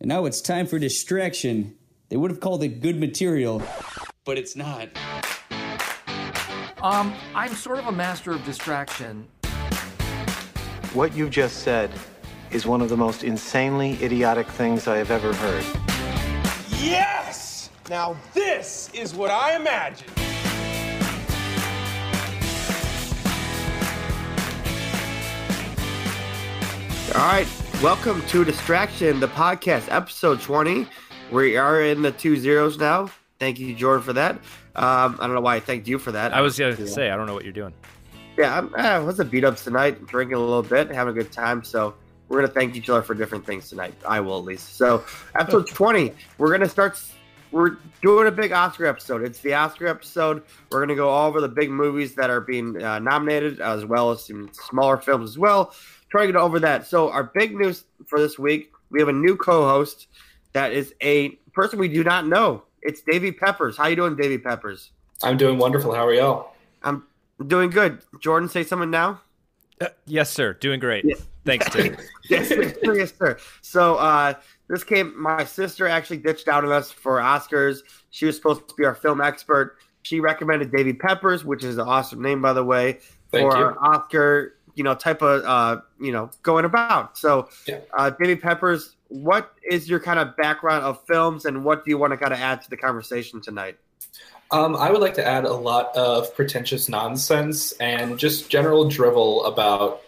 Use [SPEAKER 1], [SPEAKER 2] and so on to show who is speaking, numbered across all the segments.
[SPEAKER 1] And now it's time for distraction. They would have called it good material, but it's not.
[SPEAKER 2] Um, I'm sort of a master of distraction.
[SPEAKER 3] What you just said is one of the most insanely idiotic things I have ever heard.
[SPEAKER 4] Yes! Now this is what I imagined.
[SPEAKER 5] All right, welcome to Distraction, the podcast, episode 20. We are in the two zeros now. Thank you, Jordan, for that. Um, I don't know why I thanked you for that.
[SPEAKER 6] I was going to say, I don't know what you're doing.
[SPEAKER 5] Yeah, I'm, I was a beat ups tonight, drinking a little bit, having a good time. So we're going to thank each other for different things tonight. I will at least. So, episode 20, we're going to start. We're doing a big Oscar episode. It's the Oscar episode. We're going to go all over the big movies that are being uh, nominated, as well as some smaller films as well. Trying to get over that. So, our big news for this week we have a new co host that is a person we do not know. It's Davy Peppers. How you doing, Davy Peppers?
[SPEAKER 7] I'm doing wonderful. How are y'all?
[SPEAKER 5] I'm doing good. Jordan, say something now.
[SPEAKER 6] Uh, yes, sir. Doing great. Yeah. Thanks, Tim.
[SPEAKER 5] yes, sir. yes, sir. So uh, this came. My sister actually ditched out on us for Oscars. She was supposed to be our film expert. She recommended Davy Peppers, which is an awesome name, by the way,
[SPEAKER 7] Thank
[SPEAKER 5] for
[SPEAKER 7] you.
[SPEAKER 5] our Oscar. You know, type of uh, you know going about. So,
[SPEAKER 7] Yeah.
[SPEAKER 5] uh, Davy Peppers, what is your kind of background of films, and what do you want to kind of add to the conversation tonight?
[SPEAKER 7] Um, I would like to add a lot of pretentious nonsense and just general drivel about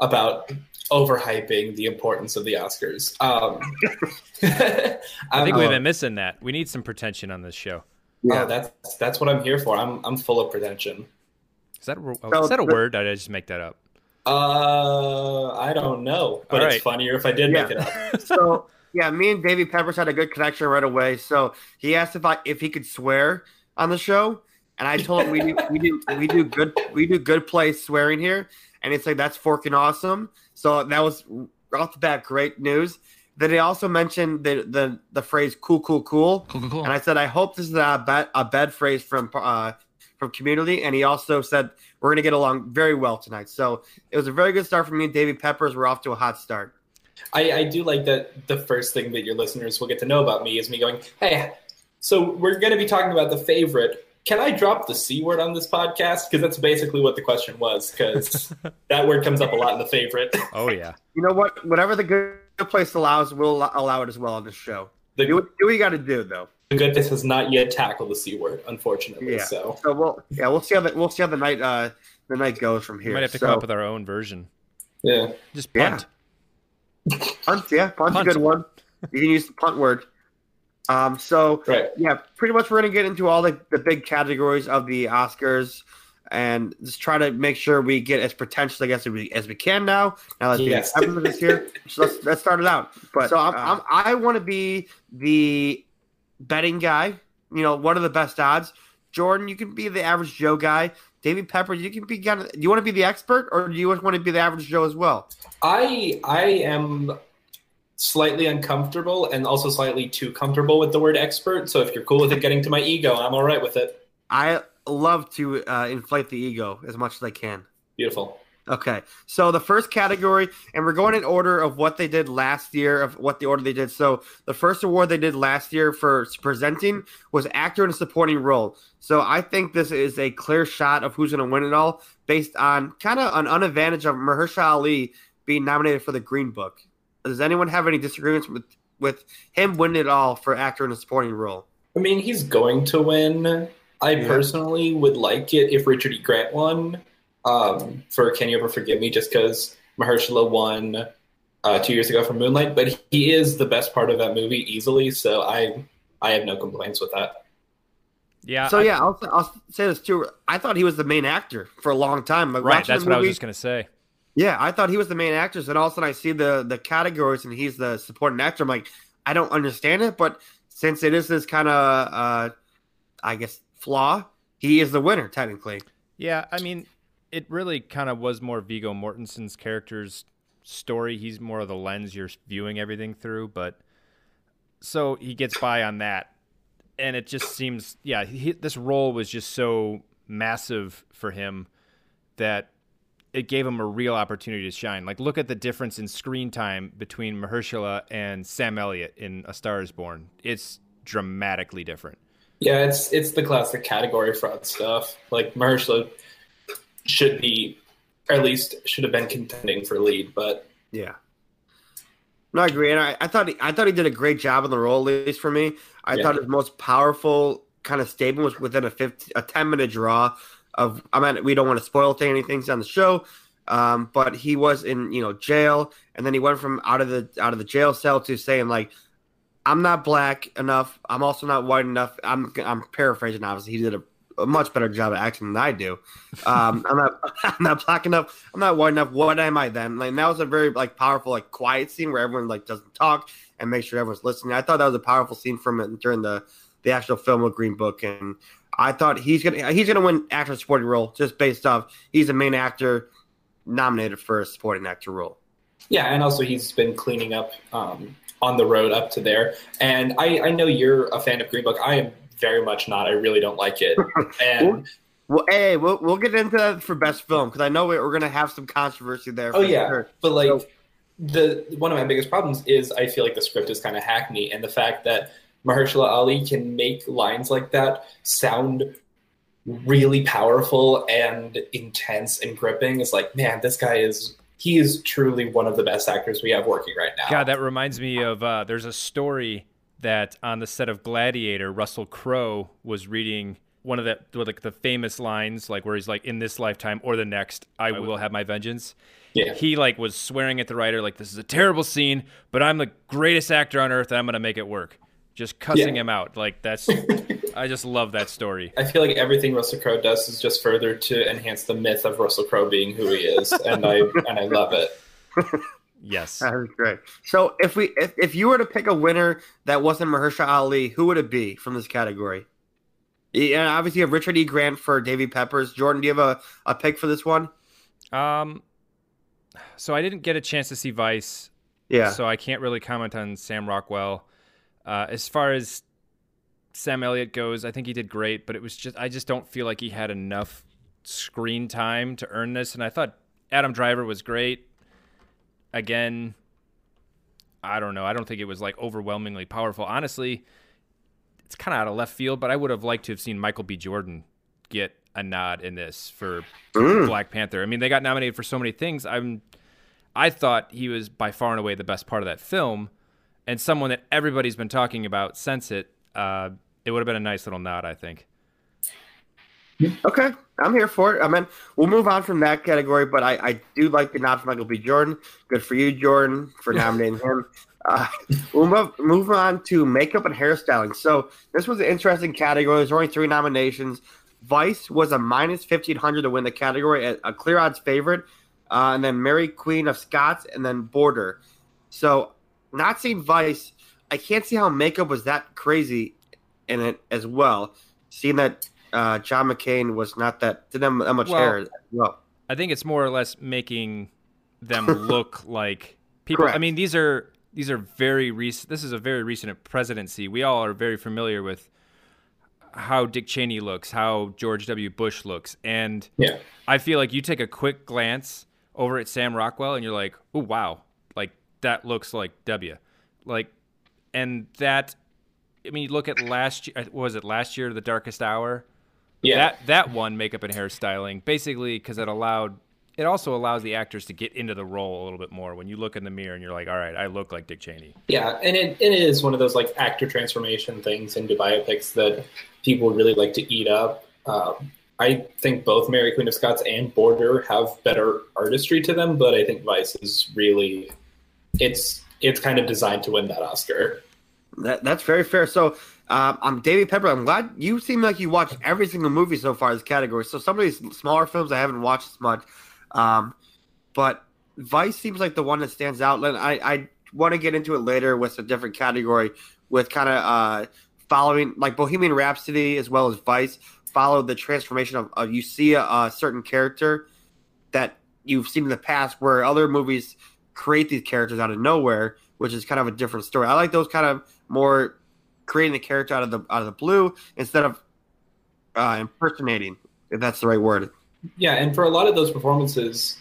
[SPEAKER 7] about overhyping the importance of the Oscars. Um,
[SPEAKER 6] I think
[SPEAKER 7] I'm,
[SPEAKER 6] we've
[SPEAKER 7] uh,
[SPEAKER 6] been missing that. We need some pretension on this show.
[SPEAKER 7] Oh, that's that's what I'm here for. I'm I'm full of pretension.
[SPEAKER 6] Is that a, oh,
[SPEAKER 5] So
[SPEAKER 6] is that a word? Or did I just make that up?
[SPEAKER 7] Uh, I don't know, but
[SPEAKER 6] All
[SPEAKER 7] it's
[SPEAKER 6] right.
[SPEAKER 7] funnier if I did make it up.
[SPEAKER 5] so yeah, me and Davy Peppers had a good connection right away. So he asked if I if he could swear on the show, and I told him we do we do we do good we do good play swearing here, and it's like that's forking awesome. So that was off the bat great news. Then he also mentioned the the the phrase "cool, cool, cool,"
[SPEAKER 6] Cool, cool, cool.
[SPEAKER 5] and I said I hope this is a bad a bad phrase from uh, from Community. And he also said we're gonna get along very well tonight. So it was a very good start for me and Davy Peppers. We're off to a hot start.
[SPEAKER 7] I, I do like that the first thing that your listeners will get to know about me is me going, hey, so we're going to be talking about the favorite. Can I drop the C word on this podcast? Because that's basically what the question was, because that word comes up a lot in the favorite.
[SPEAKER 6] Oh yeah.
[SPEAKER 5] you know what? Whatever the good good place allows, we'll allow- allow it as well on this show.
[SPEAKER 7] The,
[SPEAKER 5] Do, what- do what you got to do, though.
[SPEAKER 7] The goodness has not yet tackled the C word, unfortunately.
[SPEAKER 5] Yeah.
[SPEAKER 7] So
[SPEAKER 5] So we'll yeah we'll see how the we'll see how the night uh the night goes from here.
[SPEAKER 6] We
[SPEAKER 5] here.
[SPEAKER 6] might have to
[SPEAKER 5] so,
[SPEAKER 6] come up with our own version.
[SPEAKER 7] yeah,
[SPEAKER 6] Just
[SPEAKER 5] Yeah.
[SPEAKER 6] punt.
[SPEAKER 5] punt. Yeah, punt's
[SPEAKER 6] Punt.
[SPEAKER 5] a good one. You can use the punt word. Um. So
[SPEAKER 7] right.
[SPEAKER 5] yeah, pretty much we're gonna get into all the, the big categories of the Oscars and just try to make sure we get as pretentious, I guess, as we, as we can now. Now that
[SPEAKER 7] Yes.
[SPEAKER 5] the episode is here, so let's let's start it out. But so I'm, I'm, I want to be the betting guy. You know, one of the best odds? Jordan, you can be the average Joe guy. David Pepper, you can be kind of. Do you want to be the expert, or do you want to be the average Joe as well?
[SPEAKER 7] I I am slightly uncomfortable and also slightly too comfortable with the word expert. So if you're cool with it getting to my ego, I'm all right with it.
[SPEAKER 5] I love to uh, inflate the ego as much as I can.
[SPEAKER 7] Beautiful.
[SPEAKER 5] Okay, so the first category, and we're going in order of what they did last year, of what the order they did. So the first award they did last year for presenting was actor in a supporting role. So I think this is a clear shot of who's going to win it all, based on kind of an unadvantage of Mahershala Ali being nominated for the Green Book. Does anyone have any disagreements with with him winning it all for actor in a supporting role?
[SPEAKER 7] I mean, he's going to win. I
[SPEAKER 5] Yeah.
[SPEAKER 7] personally would like it if Richard E. Grant won um, for Can You Ever Forgive Me, just because Mahershala won uh, two years ago for Moonlight, but he is the best part of that movie easily, so I I have no complaints with that.
[SPEAKER 6] Yeah.
[SPEAKER 5] So
[SPEAKER 6] I-
[SPEAKER 5] yeah, I'll, I'll say this too. I thought he was the main actor for a long time. But
[SPEAKER 6] right. That's
[SPEAKER 5] the
[SPEAKER 6] what I was just gonna say.
[SPEAKER 5] Yeah, I thought he was the main actor, and all of a sudden I see the the categories and he's the supporting actor. I'm like, I don't understand it, but since it is this kind of, uh, I guess, flaw, he is the winner technically.
[SPEAKER 6] Yeah, I mean, it really kind of was more Viggo Mortensen's character's story. He's more of the lens you're viewing everything through, but so he gets by on that, and it just seems, yeah, he, this role was just so massive for him that it gave him a real opportunity to shine. Like, look at the difference in screen time between Mahershala and Sam Elliott in A Star Is Born. It's dramatically different.
[SPEAKER 7] Yeah, it's it's the classic category fraud stuff. Like Mahershala should be, or at least should have been contending for lead, but
[SPEAKER 5] Yeah. No, I agree, and I, I thought he, I thought he did a great job in the role, at least for me. I
[SPEAKER 7] Yeah.
[SPEAKER 5] thought his most powerful kind of statement was within a 50, a ten minute draw of. I mean, we don't want to spoil anything on the show, um, but he was in you know jail, and then he went from out of the out of the jail cell to saying like, "I'm not black enough. I'm also not white enough." I'm I'm paraphrasing, obviously. He did a, a much better job at acting than I do. Um, I'm not I'm not black enough. I'm not white enough. What am I then? Like that was a very like powerful like quiet scene where everyone like doesn't talk and make sure everyone's listening. I thought that was a powerful scene from it during the the actual film of Green Book, and I thought he's gonna he's gonna win actor supporting role just based off he's a main actor nominated for a supporting actor role.
[SPEAKER 7] Yeah, and also he's been cleaning up um, on the road up to there. And I, I know you're a fan of Green Book. I am very much not. I really don't like it. And
[SPEAKER 5] Well, hey, we'll we'll get into that for best film because I know we're gonna have some controversy there.
[SPEAKER 7] oh
[SPEAKER 5] for
[SPEAKER 7] yeah,
[SPEAKER 5] sure.
[SPEAKER 7] but like
[SPEAKER 5] So-
[SPEAKER 7] the one of my biggest problems is I feel like the script is kind of hackney, and the fact that Mahershala Ali can make lines like that sound really powerful and intense and gripping is like, man, this guy is he is truly one of the best actors we have working right now.
[SPEAKER 6] God, that reminds me of uh, there's a story that on the set of Gladiator, Russell Crowe was reading one of the like the famous lines, like where he's like, "In this lifetime or the next, I will have my vengeance."
[SPEAKER 7] Yeah.
[SPEAKER 6] He like was swearing at the writer, like, "This is a terrible scene, but I'm the greatest actor on earth, and I'm gonna make it work." Just cussing
[SPEAKER 7] Yeah.
[SPEAKER 6] him out, like that's. I just love that story.
[SPEAKER 7] I feel like everything Russell Crowe does is just further to enhance the myth of Russell Crowe being who he is, and I and I love it.
[SPEAKER 6] Yes.
[SPEAKER 5] That was great. So if we if, if you were to pick a winner that wasn't Mahershala Ali, who would it be from this category? Yeah, obviously you have Richard E. Grant for Davy Peppers. Jordan, do you have a, a pick for this one?
[SPEAKER 6] Um. So I didn't get a chance to see Vice.
[SPEAKER 5] Yeah.
[SPEAKER 6] So I can't really comment on Sam Rockwell. Uh, as far as Sam Elliott goes, I think he did great, but it was just I just don't feel like he had enough screen time to earn this. And I thought Adam Driver was great. Again, I don't know. I don't think it was like overwhelmingly powerful. Honestly, it's kind of out of left field, but I would have liked to have seen Michael B. Jordan get a nod in this for
[SPEAKER 5] Mm.
[SPEAKER 6] Black Panther. I mean, they got nominated for so many things. I'm I thought he was by far and away the best part of that film, and someone that everybody's been talking about since it. Uh, it would have been a nice little nod, I think.
[SPEAKER 5] Okay, I'm here for it. I mean, we'll move on from that category, but I, I do like the nod for Michael B. Jordan. Good for you, Jordan, for nominating him. Uh, we'll move, move on to makeup and hairstyling. So this was an interesting category. There's only three nominations. Vice was a minus 1500 to win the category, a, a clear odds favorite. Uh, and then Mary Queen of Scots, and then Border. So, not seeing Vice, I can't see how makeup was that crazy in it as well. Seeing that uh, John McCain was not that didn't have that much
[SPEAKER 6] Well-
[SPEAKER 5] hair well.
[SPEAKER 6] I think it's more or less making them look like people. I mean, these are these are very recent. This is a very recent presidency. We all are very familiar with how Dick Cheney looks, how George W. Bush looks, and
[SPEAKER 7] Yeah.
[SPEAKER 6] I feel like you take a quick glance over at Sam Rockwell and you're like, oh wow, like that looks like W, like, and that. I mean, you look at last year. What was it last year? The Darkest Hour.
[SPEAKER 7] Yeah.
[SPEAKER 6] That that one makeup and hairstyling basically because it allowed. It also allows the actors to get into the role a little bit more. When you look in the mirror and you're like, all right, I look like Dick Cheney.
[SPEAKER 7] Yeah, and it, it is one of those like actor transformation things into biopics that people really like to eat up. Um, I think both Mary Queen of Scots and Border have better artistry to them, but I think Vice is really it's it's kind of designed to win that Oscar.
[SPEAKER 5] That, that's very fair. So, um, I'm David Pepper. I'm glad you seem like you watched every single movie so far this category. So, some of these smaller films I haven't watched as much, um, but Vice seems like the one that stands out. And I, I want to get into it later with a different category, with kind of uh, following like Bohemian Rhapsody as well as Vice. Followed the transformation of, of you see a, a certain character that you've seen in the past, where other movies create these characters out of nowhere, which is kind of a different story. I like those kind of more creating the character out of the out of the blue instead of uh, impersonating, if that's the right word.
[SPEAKER 7] Yeah, and for a lot of those performances,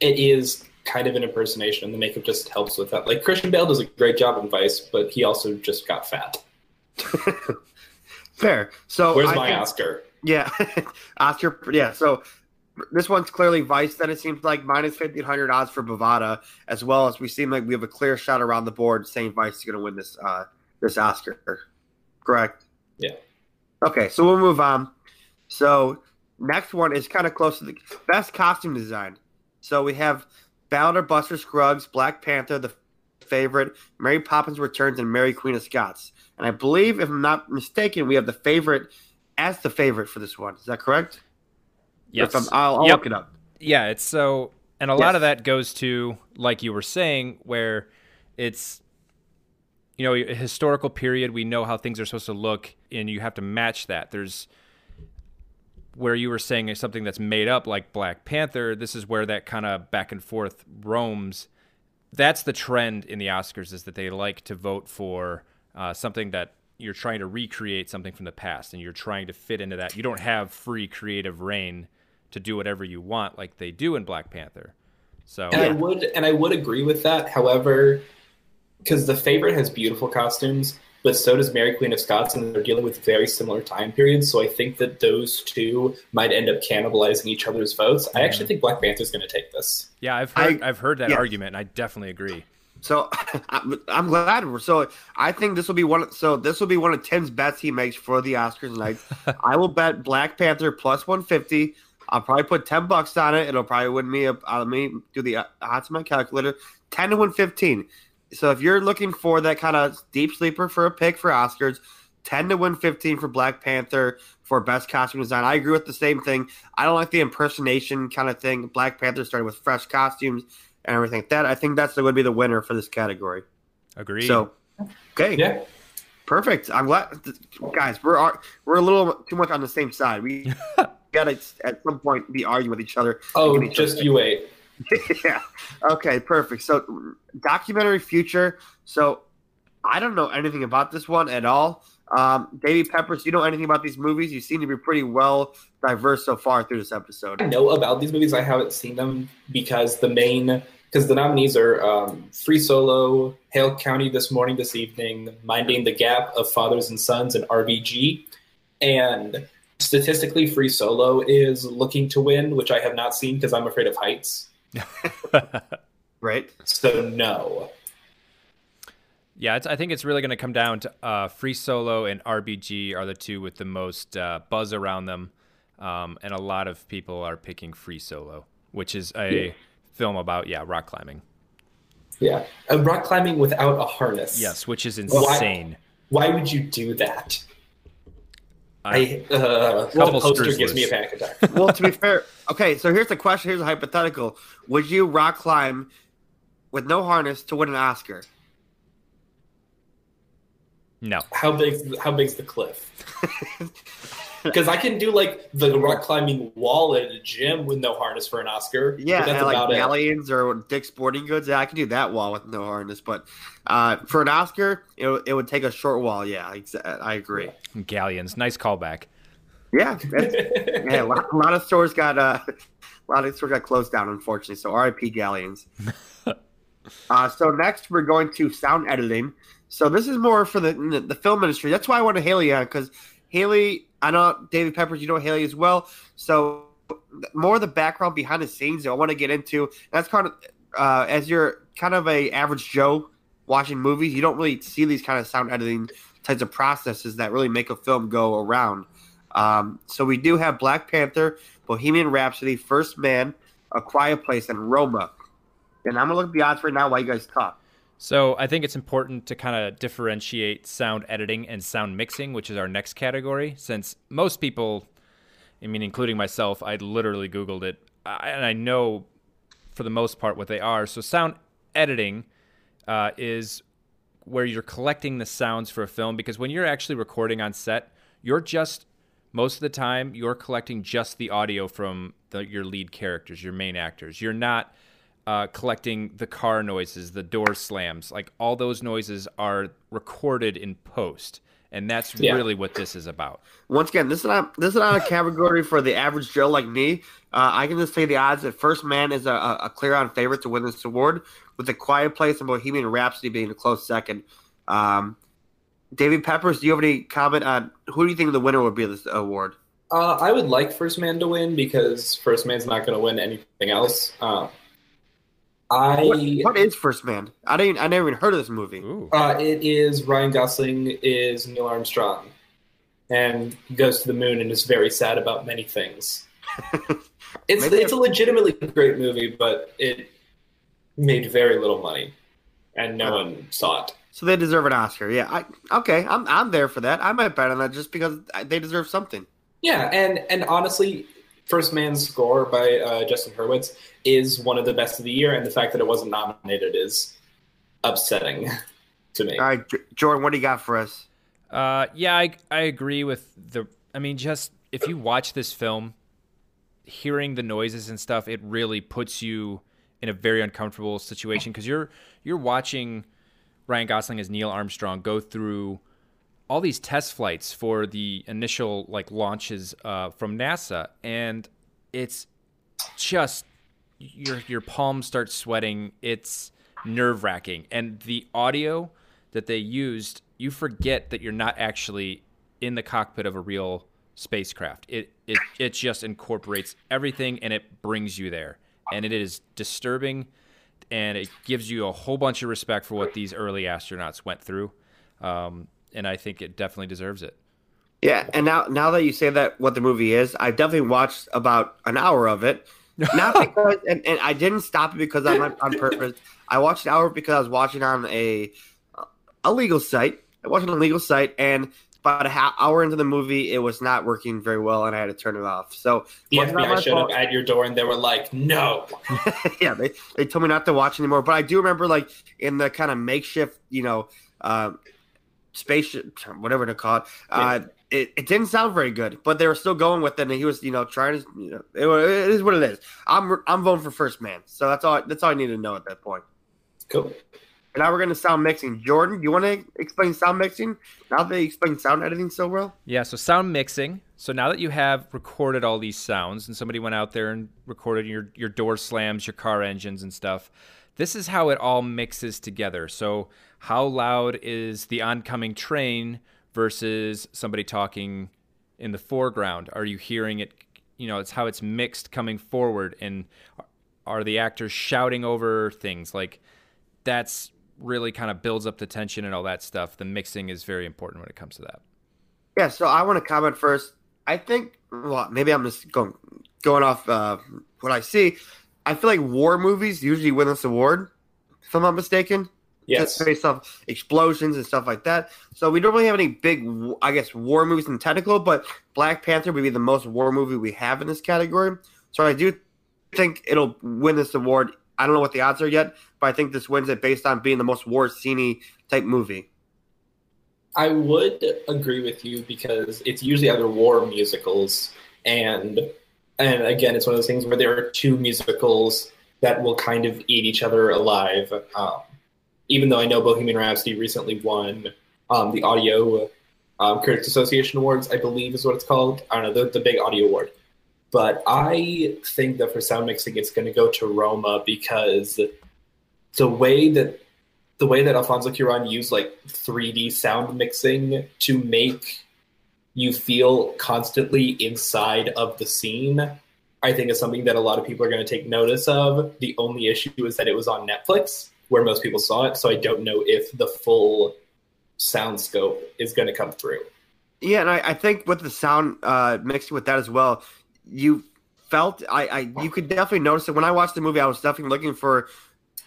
[SPEAKER 7] it is kind of an impersonation, and the makeup just helps with that. Like Christian Bale does a great job in Vice, but he also just got fat.
[SPEAKER 5] Fair. So
[SPEAKER 7] Where's
[SPEAKER 5] I
[SPEAKER 7] my
[SPEAKER 5] think-
[SPEAKER 7] Oscar?
[SPEAKER 5] Yeah, Oscar. Yeah, so this one's clearly Vice. Then it seems like minus fifteen hundred odds for Bovada, as well as we seem like we have a clear shot around the board saying Vice is going to win this uh, this Oscar. Correct.
[SPEAKER 7] Yeah.
[SPEAKER 5] Okay, so we'll move on. So next one is kind of close to the best costume design. So we have Ballad of Buster Scruggs, Black Panther, the favorite, Mary Poppins Returns, and Mary Queen of Scots. And I believe, if I'm not mistaken, we have the favorite as the favorite for this one. Is that correct?
[SPEAKER 6] Yes.
[SPEAKER 5] If I'm- I'll, I'll
[SPEAKER 6] Yep.
[SPEAKER 5] look it up.
[SPEAKER 6] Yeah, it's so, and a lot of that goes to, like you were saying, where it's, you know, a historical period. We know how things are supposed to look, and you have to match that. There's where you were saying is something that's made up, like Black Panther. This is where that kind of back and forth roams. That's the trend in the Oscars is that they like to vote for uh, something that you're trying to recreate something from the past, and you're trying to fit into that. You don't have free creative reign to do whatever you want like they do in Black Panther. So
[SPEAKER 7] And I would and I would agree with that. However, because the favorite has beautiful costumes, but so does Mary Queen of Scots, and they're dealing with very similar time periods. So I think that those two might end up cannibalizing each other's votes. I actually think Black Panther's going to take this.
[SPEAKER 6] yeah, I've heard
[SPEAKER 5] I-
[SPEAKER 6] I, have heard that
[SPEAKER 5] yes.
[SPEAKER 6] argument, and I definitely agree.
[SPEAKER 5] So I'm, I'm glad. We're, so I think this will be one. So this will be one of Tim's bets he makes for the Oscars night. I will bet Black Panther plus 150. I'll probably put 10 bucks on it. It'll probably win me. A, uh, let me do the uh, odds on my calculator. 10 to 115. So if you're looking for that kind of deep sleeper for a pick for Oscars, 10 to 115 for Black Panther for best costume design. I agree with the same thing. I don't like the impersonation kind of thing. Black Panther started with fresh costumes and everything like that. I think that's going to be the winner for this category.
[SPEAKER 6] Agreed.
[SPEAKER 5] So, okay,
[SPEAKER 7] Yeah.
[SPEAKER 5] perfect. I'm glad, guys. We're we're a little too much on the same side. We got to at some point be arguing with each other.
[SPEAKER 7] Oh,
[SPEAKER 5] each
[SPEAKER 7] just
[SPEAKER 5] other-
[SPEAKER 7] you wait.
[SPEAKER 5] yeah. Okay, perfect. So, documentary feature. So, I don't know anything about this one at all. Um, Davey Peppers, you know anything about these movies? You seem to be pretty well diverse so far through this episode.
[SPEAKER 7] I know about these movies. I haven't seen them because the main because the nominees are um, Free Solo, Hale County this morning, this evening, Minding the Gap of Fathers and Sons, and RBG. And statistically, Free Solo is looking to win, which I have not seen because I'm afraid of heights.
[SPEAKER 5] Right?
[SPEAKER 7] So no.
[SPEAKER 6] yeah, it's, I think it's really going to come down to uh, Free Solo and RBG are the two with the most uh, buzz around them, um, and a lot of people are picking Free Solo, which is a film about yeah rock climbing.
[SPEAKER 7] Yeah, and rock climbing without a harness.
[SPEAKER 6] Yes, which is
[SPEAKER 7] Why-
[SPEAKER 6] insane.
[SPEAKER 7] Why would you do that?
[SPEAKER 6] I-
[SPEAKER 7] I uh, the
[SPEAKER 6] Couple
[SPEAKER 7] poster
[SPEAKER 6] screws
[SPEAKER 7] gives me a panic attack.
[SPEAKER 5] well, to be fair, okay, so here's the question. Here's a hypothetical. Would you rock climb with no harness to win an Oscar?
[SPEAKER 6] no.
[SPEAKER 7] How big? How big's the cliff? Because I can do like the rock climbing wall at a gym with no harness for an Oscar.
[SPEAKER 5] Yeah,
[SPEAKER 7] that's
[SPEAKER 5] like
[SPEAKER 7] about it.
[SPEAKER 5] Galyan's or Dick's Sporting Goods. Yeah, I can do that wall with no harness. But uh, for an Oscar, it, would- it would take a short wall. Yeah, ex- I agree.
[SPEAKER 6] Galyan's, nice callback.
[SPEAKER 5] Yeah, yeah. A lot, a lot of stores got uh, a lot of stores got closed down, unfortunately. So R.I.P. Galyan's. uh, so next, we're going to sound editing. So this is more for the the film industry. That's why I wanted Haley on because Haley, I know David Peppers, you know Haley as well. So more of the background behind the scenes that I want to get into. That's kind of uh, as you're kind of a average Joe watching movies, you don't really see these kind of sound editing types of processes that really make a film go around. Um, so we do have Black Panther, Bohemian Rhapsody, First Man, A Quiet Place, and Roma. And I'm gonna look at the odds right now while you guys talk.
[SPEAKER 6] So I think it's important to kind of differentiate sound editing and sound mixing, which is our next category, since most people, I mean, including myself, I literally Googled it, and I know for the most part what they are. So sound editing uh, is where you're collecting the sounds for a film, because when you're actually recording on set, you're just most of the time you're collecting just the audio from the, your lead characters, your main actors. You're not uh, collecting the car noises, the door slams, like all those noises are recorded in post. and that's
[SPEAKER 7] Yeah.
[SPEAKER 6] really what this is about.
[SPEAKER 5] Once again, this is not this is not a category for the average Joe like me. Uh, I can just say the odds that First Man is a, a, a clear on favorite to win this award, with The Quiet Place and Bohemian Rhapsody being a close second. Um, David Peppers, do you have any comment on who do you think the winner would be of this award?
[SPEAKER 7] Uh, I would like First Man to win because First Man's not going to win anything else. Uh, I
[SPEAKER 5] What, what is First Man? I didn't. I never even heard of this movie.
[SPEAKER 7] Uh, it is Ryan Gosling is Neil Armstrong, and he goes to the moon and is very sad about many things. it's
[SPEAKER 5] Maybe
[SPEAKER 7] it's a legitimately great movie, but it made very little money, and no
[SPEAKER 5] Oh.
[SPEAKER 7] one saw it.
[SPEAKER 5] So they deserve an Oscar. Yeah. I, okay. I'm I'm there for that. I might bet on that just because they deserve something.
[SPEAKER 7] Yeah, and and honestly, First Man's score by uh, Justin Hurwitz is one of the best of the year, and the fact that it wasn't nominated is upsetting to me.
[SPEAKER 5] All right, Jordan, what do you got for us?
[SPEAKER 6] Uh, yeah, I I agree with the. I mean, just if you watch this film, hearing the noises and stuff, it really puts you in a very uncomfortable situation because you're you're watching Ryan Gosling as Neil Armstrong go through all these test flights for the initial like launches uh, from NASA, and it's just your your palms start sweating. It's nerve wracking, and the audio that they used, you forget that you're not actually in the cockpit of a real spacecraft. It it it just incorporates everything and it brings you there, and it is disturbing, and it gives you a whole bunch of respect for what these early astronauts went through, um, and I think it definitely deserves it.
[SPEAKER 5] Yeah, and now now that you say that what the movie is, I definitely watched about an hour of it. Not because, and, and I didn't stop it because I'm on, on purpose. I watched an hour because I was watching on a a legal site. I watched on a legal site, and about a half hour into the movie, it was not working very well, and I had to turn it off. So
[SPEAKER 7] The FBI showed
[SPEAKER 5] fault.
[SPEAKER 7] up at your door and they were like, "No."
[SPEAKER 5] yeah, they, they told me not to watch anymore. But I do remember, like, in the kind of makeshift, you know, uh, spaceship, whatever to call it, uh, it, it didn't sound very good. But they were still going with it, and he was, you know, trying to, you know, it, it is what it is. I'm I'm voting for First Man, so that's all. That's all I need to know at that point.
[SPEAKER 7] Cool.
[SPEAKER 5] And now we're going to sound mixing. Jordan, do you want to explain sound mixing? Now that you explain sound editing so well.
[SPEAKER 6] Yeah, so sound mixing. So now that you have recorded all these sounds and somebody went out there and recorded your your door slams, your car engines and stuff, this is how it all mixes together. So how loud is the oncoming train versus somebody talking in the foreground? Are you hearing it, you know, it's how it's mixed coming forward and are the actors shouting over things like that's really kind of builds up the tension and all that stuff. The mixing is very important when it comes to that.
[SPEAKER 5] Yeah, so I want to comment first. I think, well, maybe I'm just going going off uh, what I see. I feel like war movies usually win this award, if I'm not mistaken.
[SPEAKER 7] Yes.
[SPEAKER 5] Just based off explosions and stuff like that. So we don't really have any big, I guess, war movies in technical, but Black Panther would be the most war movie we have in this category. So I do think it'll win this award. I don't know what the odds are yet, but I think this wins it based on being the most war sceney type movie.
[SPEAKER 7] I would agree with you because it's usually either war musicals and and again it's one of those things where there are two musicals that will kind of eat each other alive. Um, even though I know Bohemian Rhapsody recently won um, the Audio um, Critics Association Awards, I believe is what it's called. I don't know the, the big audio award. But I think that for sound mixing, it's going to go to Roma because the way that the way that Alfonso Cuarón used like 3D sound mixing to make you feel constantly inside of the scene, I think is something that a lot of people are going to take notice of. The only issue is that it was on Netflix, where most people saw it, so I don't know if the full sound scope is going to come through.
[SPEAKER 5] Yeah, and I, I think with the sound uh, mixed with that as well, you felt I, I you could definitely notice it when I watched the movie. I was definitely looking for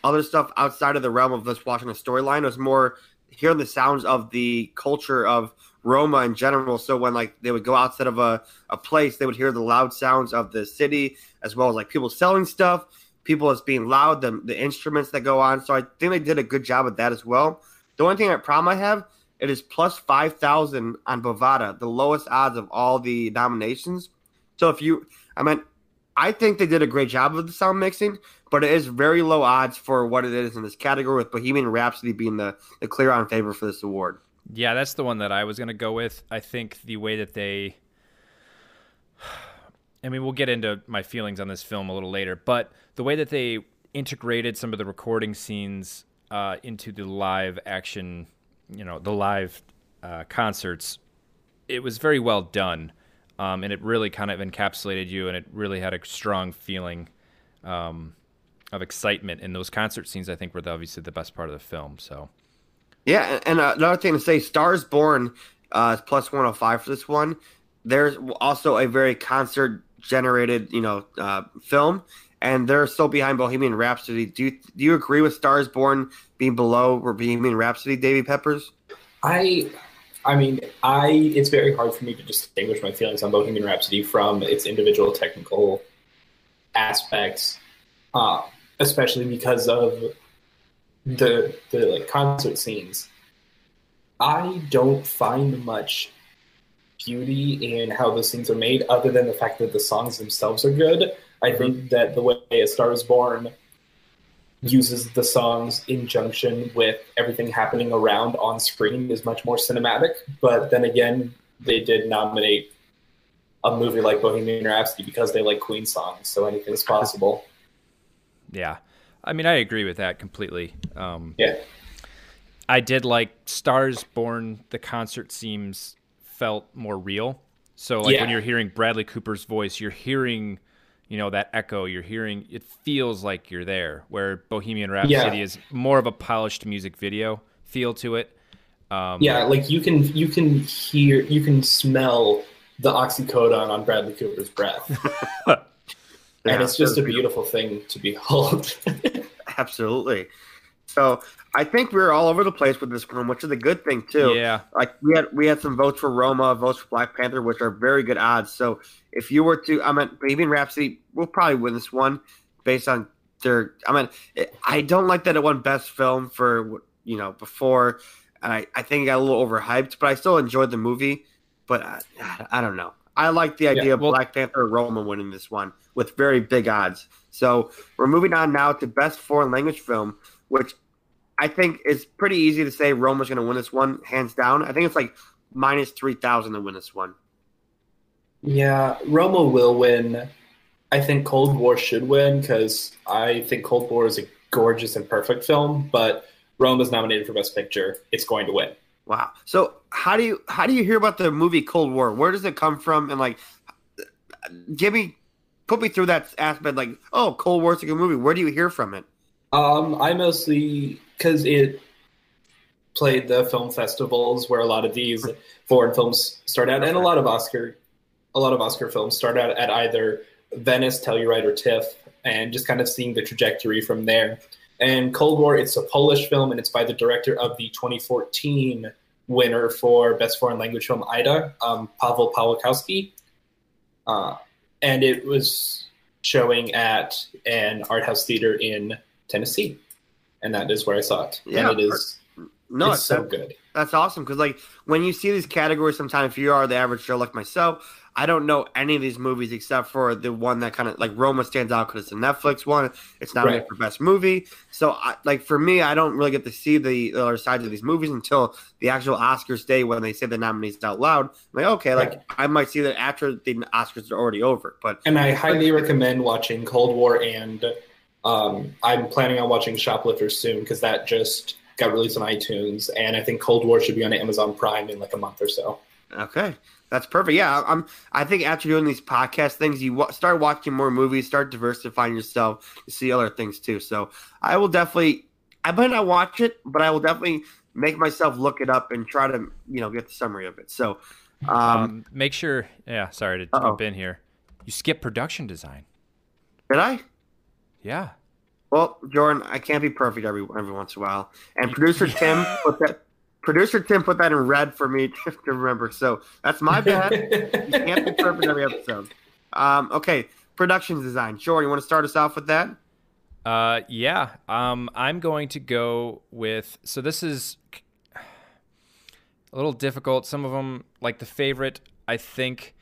[SPEAKER 5] other stuff outside of the realm of just watching a storyline. It was more hearing the sounds of the culture of Roma in general. So when like they would go outside of a, a place, they would hear the loud sounds of the city as well as like people selling stuff, people as being loud, the the instruments that go on. So I think they did a good job with that as well. The only thing that problem I have it is plus 5,000 on Bovada, the lowest odds of all the nominations. So if you, I mean, I think they did a great job of the sound mixing, but it is very low odds for what it is in this category, with Bohemian Rhapsody being the, the clear on favor for this award.
[SPEAKER 6] Yeah, that's the one that I was going to go with. I think the way that they. I mean, we'll get into my feelings on this film a little later, but the way that they integrated some of the recording scenes uh, into the live action, you know, the live uh, concerts, it was very well done. Um, and it really kind of encapsulated you, and it really had a strong feeling um, of excitement. And those concert scenes, I think, were obviously the best part of the film. So,
[SPEAKER 5] Yeah, and another thing to say, Stars Born uh, plus 105 for this one. There's also a very concert generated, you know, uh, film, and they're still behind Bohemian Rhapsody. Do you, do you agree with Stars Born being below Bohemian Rhapsody, Davy Peppers?
[SPEAKER 7] I, I mean, I. It's very hard for me to distinguish my feelings on Bohemian Rhapsody from its individual technical aspects, uh, especially because of the the like concert scenes. I don't find much beauty in how those things are made, other than the fact that the songs themselves are good. I think that the way A Star Is Born uses the songs in junction with everything happening around on screen is much more cinematic. But then again, they did nominate a movie like Bohemian Rhapsody because they like Queen songs, so anything's possible.
[SPEAKER 6] yeah. I mean, I agree with that completely. Um,
[SPEAKER 7] Yeah.
[SPEAKER 6] I did like Stars Born. The concert seems felt more real. So like when you're hearing Bradley Cooper's voice, you're hearing, you know, that echo. You're hearing. It feels like you're there. Where Bohemian Rhapsody
[SPEAKER 7] Yeah.
[SPEAKER 6] is more of a polished music video feel to it. Um,
[SPEAKER 7] Yeah, like you can you can hear you can smell the oxycodone on Bradley Cooper's breath.
[SPEAKER 5] Yeah,
[SPEAKER 7] and it's just a beautiful thing to behold.
[SPEAKER 5] Absolutely. So I think we were all over the place with this one, which is a good thing too.
[SPEAKER 6] Yeah.
[SPEAKER 5] Like we had we had some votes for Roma, votes for Black Panther, which are very good odds. So if you were to, I mean, Bohemian Rhapsody will probably win this one based on their. I mean, it, I don't like that it won Best Film for you know before. And I, I think it got a little overhyped, but I still enjoyed the movie. But I, I don't know. I like the idea
[SPEAKER 7] Yeah,
[SPEAKER 5] of Black Panther Roma winning this one with very big odds. So we're moving on now to Best Foreign Language Film, which I think it's pretty easy to say Roma's going to win this one, hands down. I think it's like minus 3,000 to win this one.
[SPEAKER 7] yeah, Roma will win. I think Cold War should win because I think Cold War is a gorgeous and perfect film, but Roma's nominated for Best Picture. It's going to win.
[SPEAKER 5] Wow. So how do you how do you hear about the movie Cold War? Where does it come from? And like, give me, put me through that aspect. Like, oh, Cold War's a good movie. Where do you hear from it?
[SPEAKER 7] Um, I mostly because it played the film festivals where a lot of these foreign films start out, and a lot of Oscar, a lot of Oscar films start out at either Venice, Telluride, or TIFF, and just kind of seeing the trajectory from there. And Cold War, it's a Polish film, and it's by the director of the 2014 winner for Best Foreign Language Film, Ida, um, Pavel Pawlikowski. Uh, and it was showing at an art house theater in Tennessee, and that is where I saw it.
[SPEAKER 5] Yeah,
[SPEAKER 7] and it is
[SPEAKER 5] No,
[SPEAKER 7] it's so
[SPEAKER 5] that-
[SPEAKER 7] good.
[SPEAKER 5] That's awesome because like when you see these categories, sometimes if you are the average Joe like myself, I don't know any of these movies except for the one that kind of like Roma stands out because it's a Netflix one. It's nominated
[SPEAKER 7] Right.
[SPEAKER 5] for best movie. So I, like for me, I don't really get to see the, the other sides of these movies until the actual Oscars day when they say the nominees out loud. I'm like okay, like
[SPEAKER 7] Right.
[SPEAKER 5] I might see that after the Oscars are already over. But
[SPEAKER 7] And I highly recommend watching Cold War, and um, I'm planning on watching Shoplifters soon because that just got released on iTunes, and I think Cold War should be on Amazon Prime in like a month or so.
[SPEAKER 5] Okay, that's perfect. Yeah, I'm. I think after doing these podcast things, you wa- start watching more movies, start diversifying yourself to see other things too. So I will definitely. I might not watch it, but I will definitely make myself look it up and try to you know get the summary of it. So, um,
[SPEAKER 6] Um, make sure. Yeah, sorry to
[SPEAKER 5] Uh-oh.
[SPEAKER 6] jump in here. You skip production design.
[SPEAKER 5] did I?
[SPEAKER 6] Yeah.
[SPEAKER 5] Well, Jordan, I can't be perfect every every once in a while. And producer Tim put that. Producer Tim put that in red for me to, to remember. So that's my bad. You can't be perfect every episode. Um, okay, production design. Jordan, you want to start us off with that?
[SPEAKER 6] Uh, yeah. Um, I'm going to go with. So this is a little difficult. Some of them, like the favorite, I think,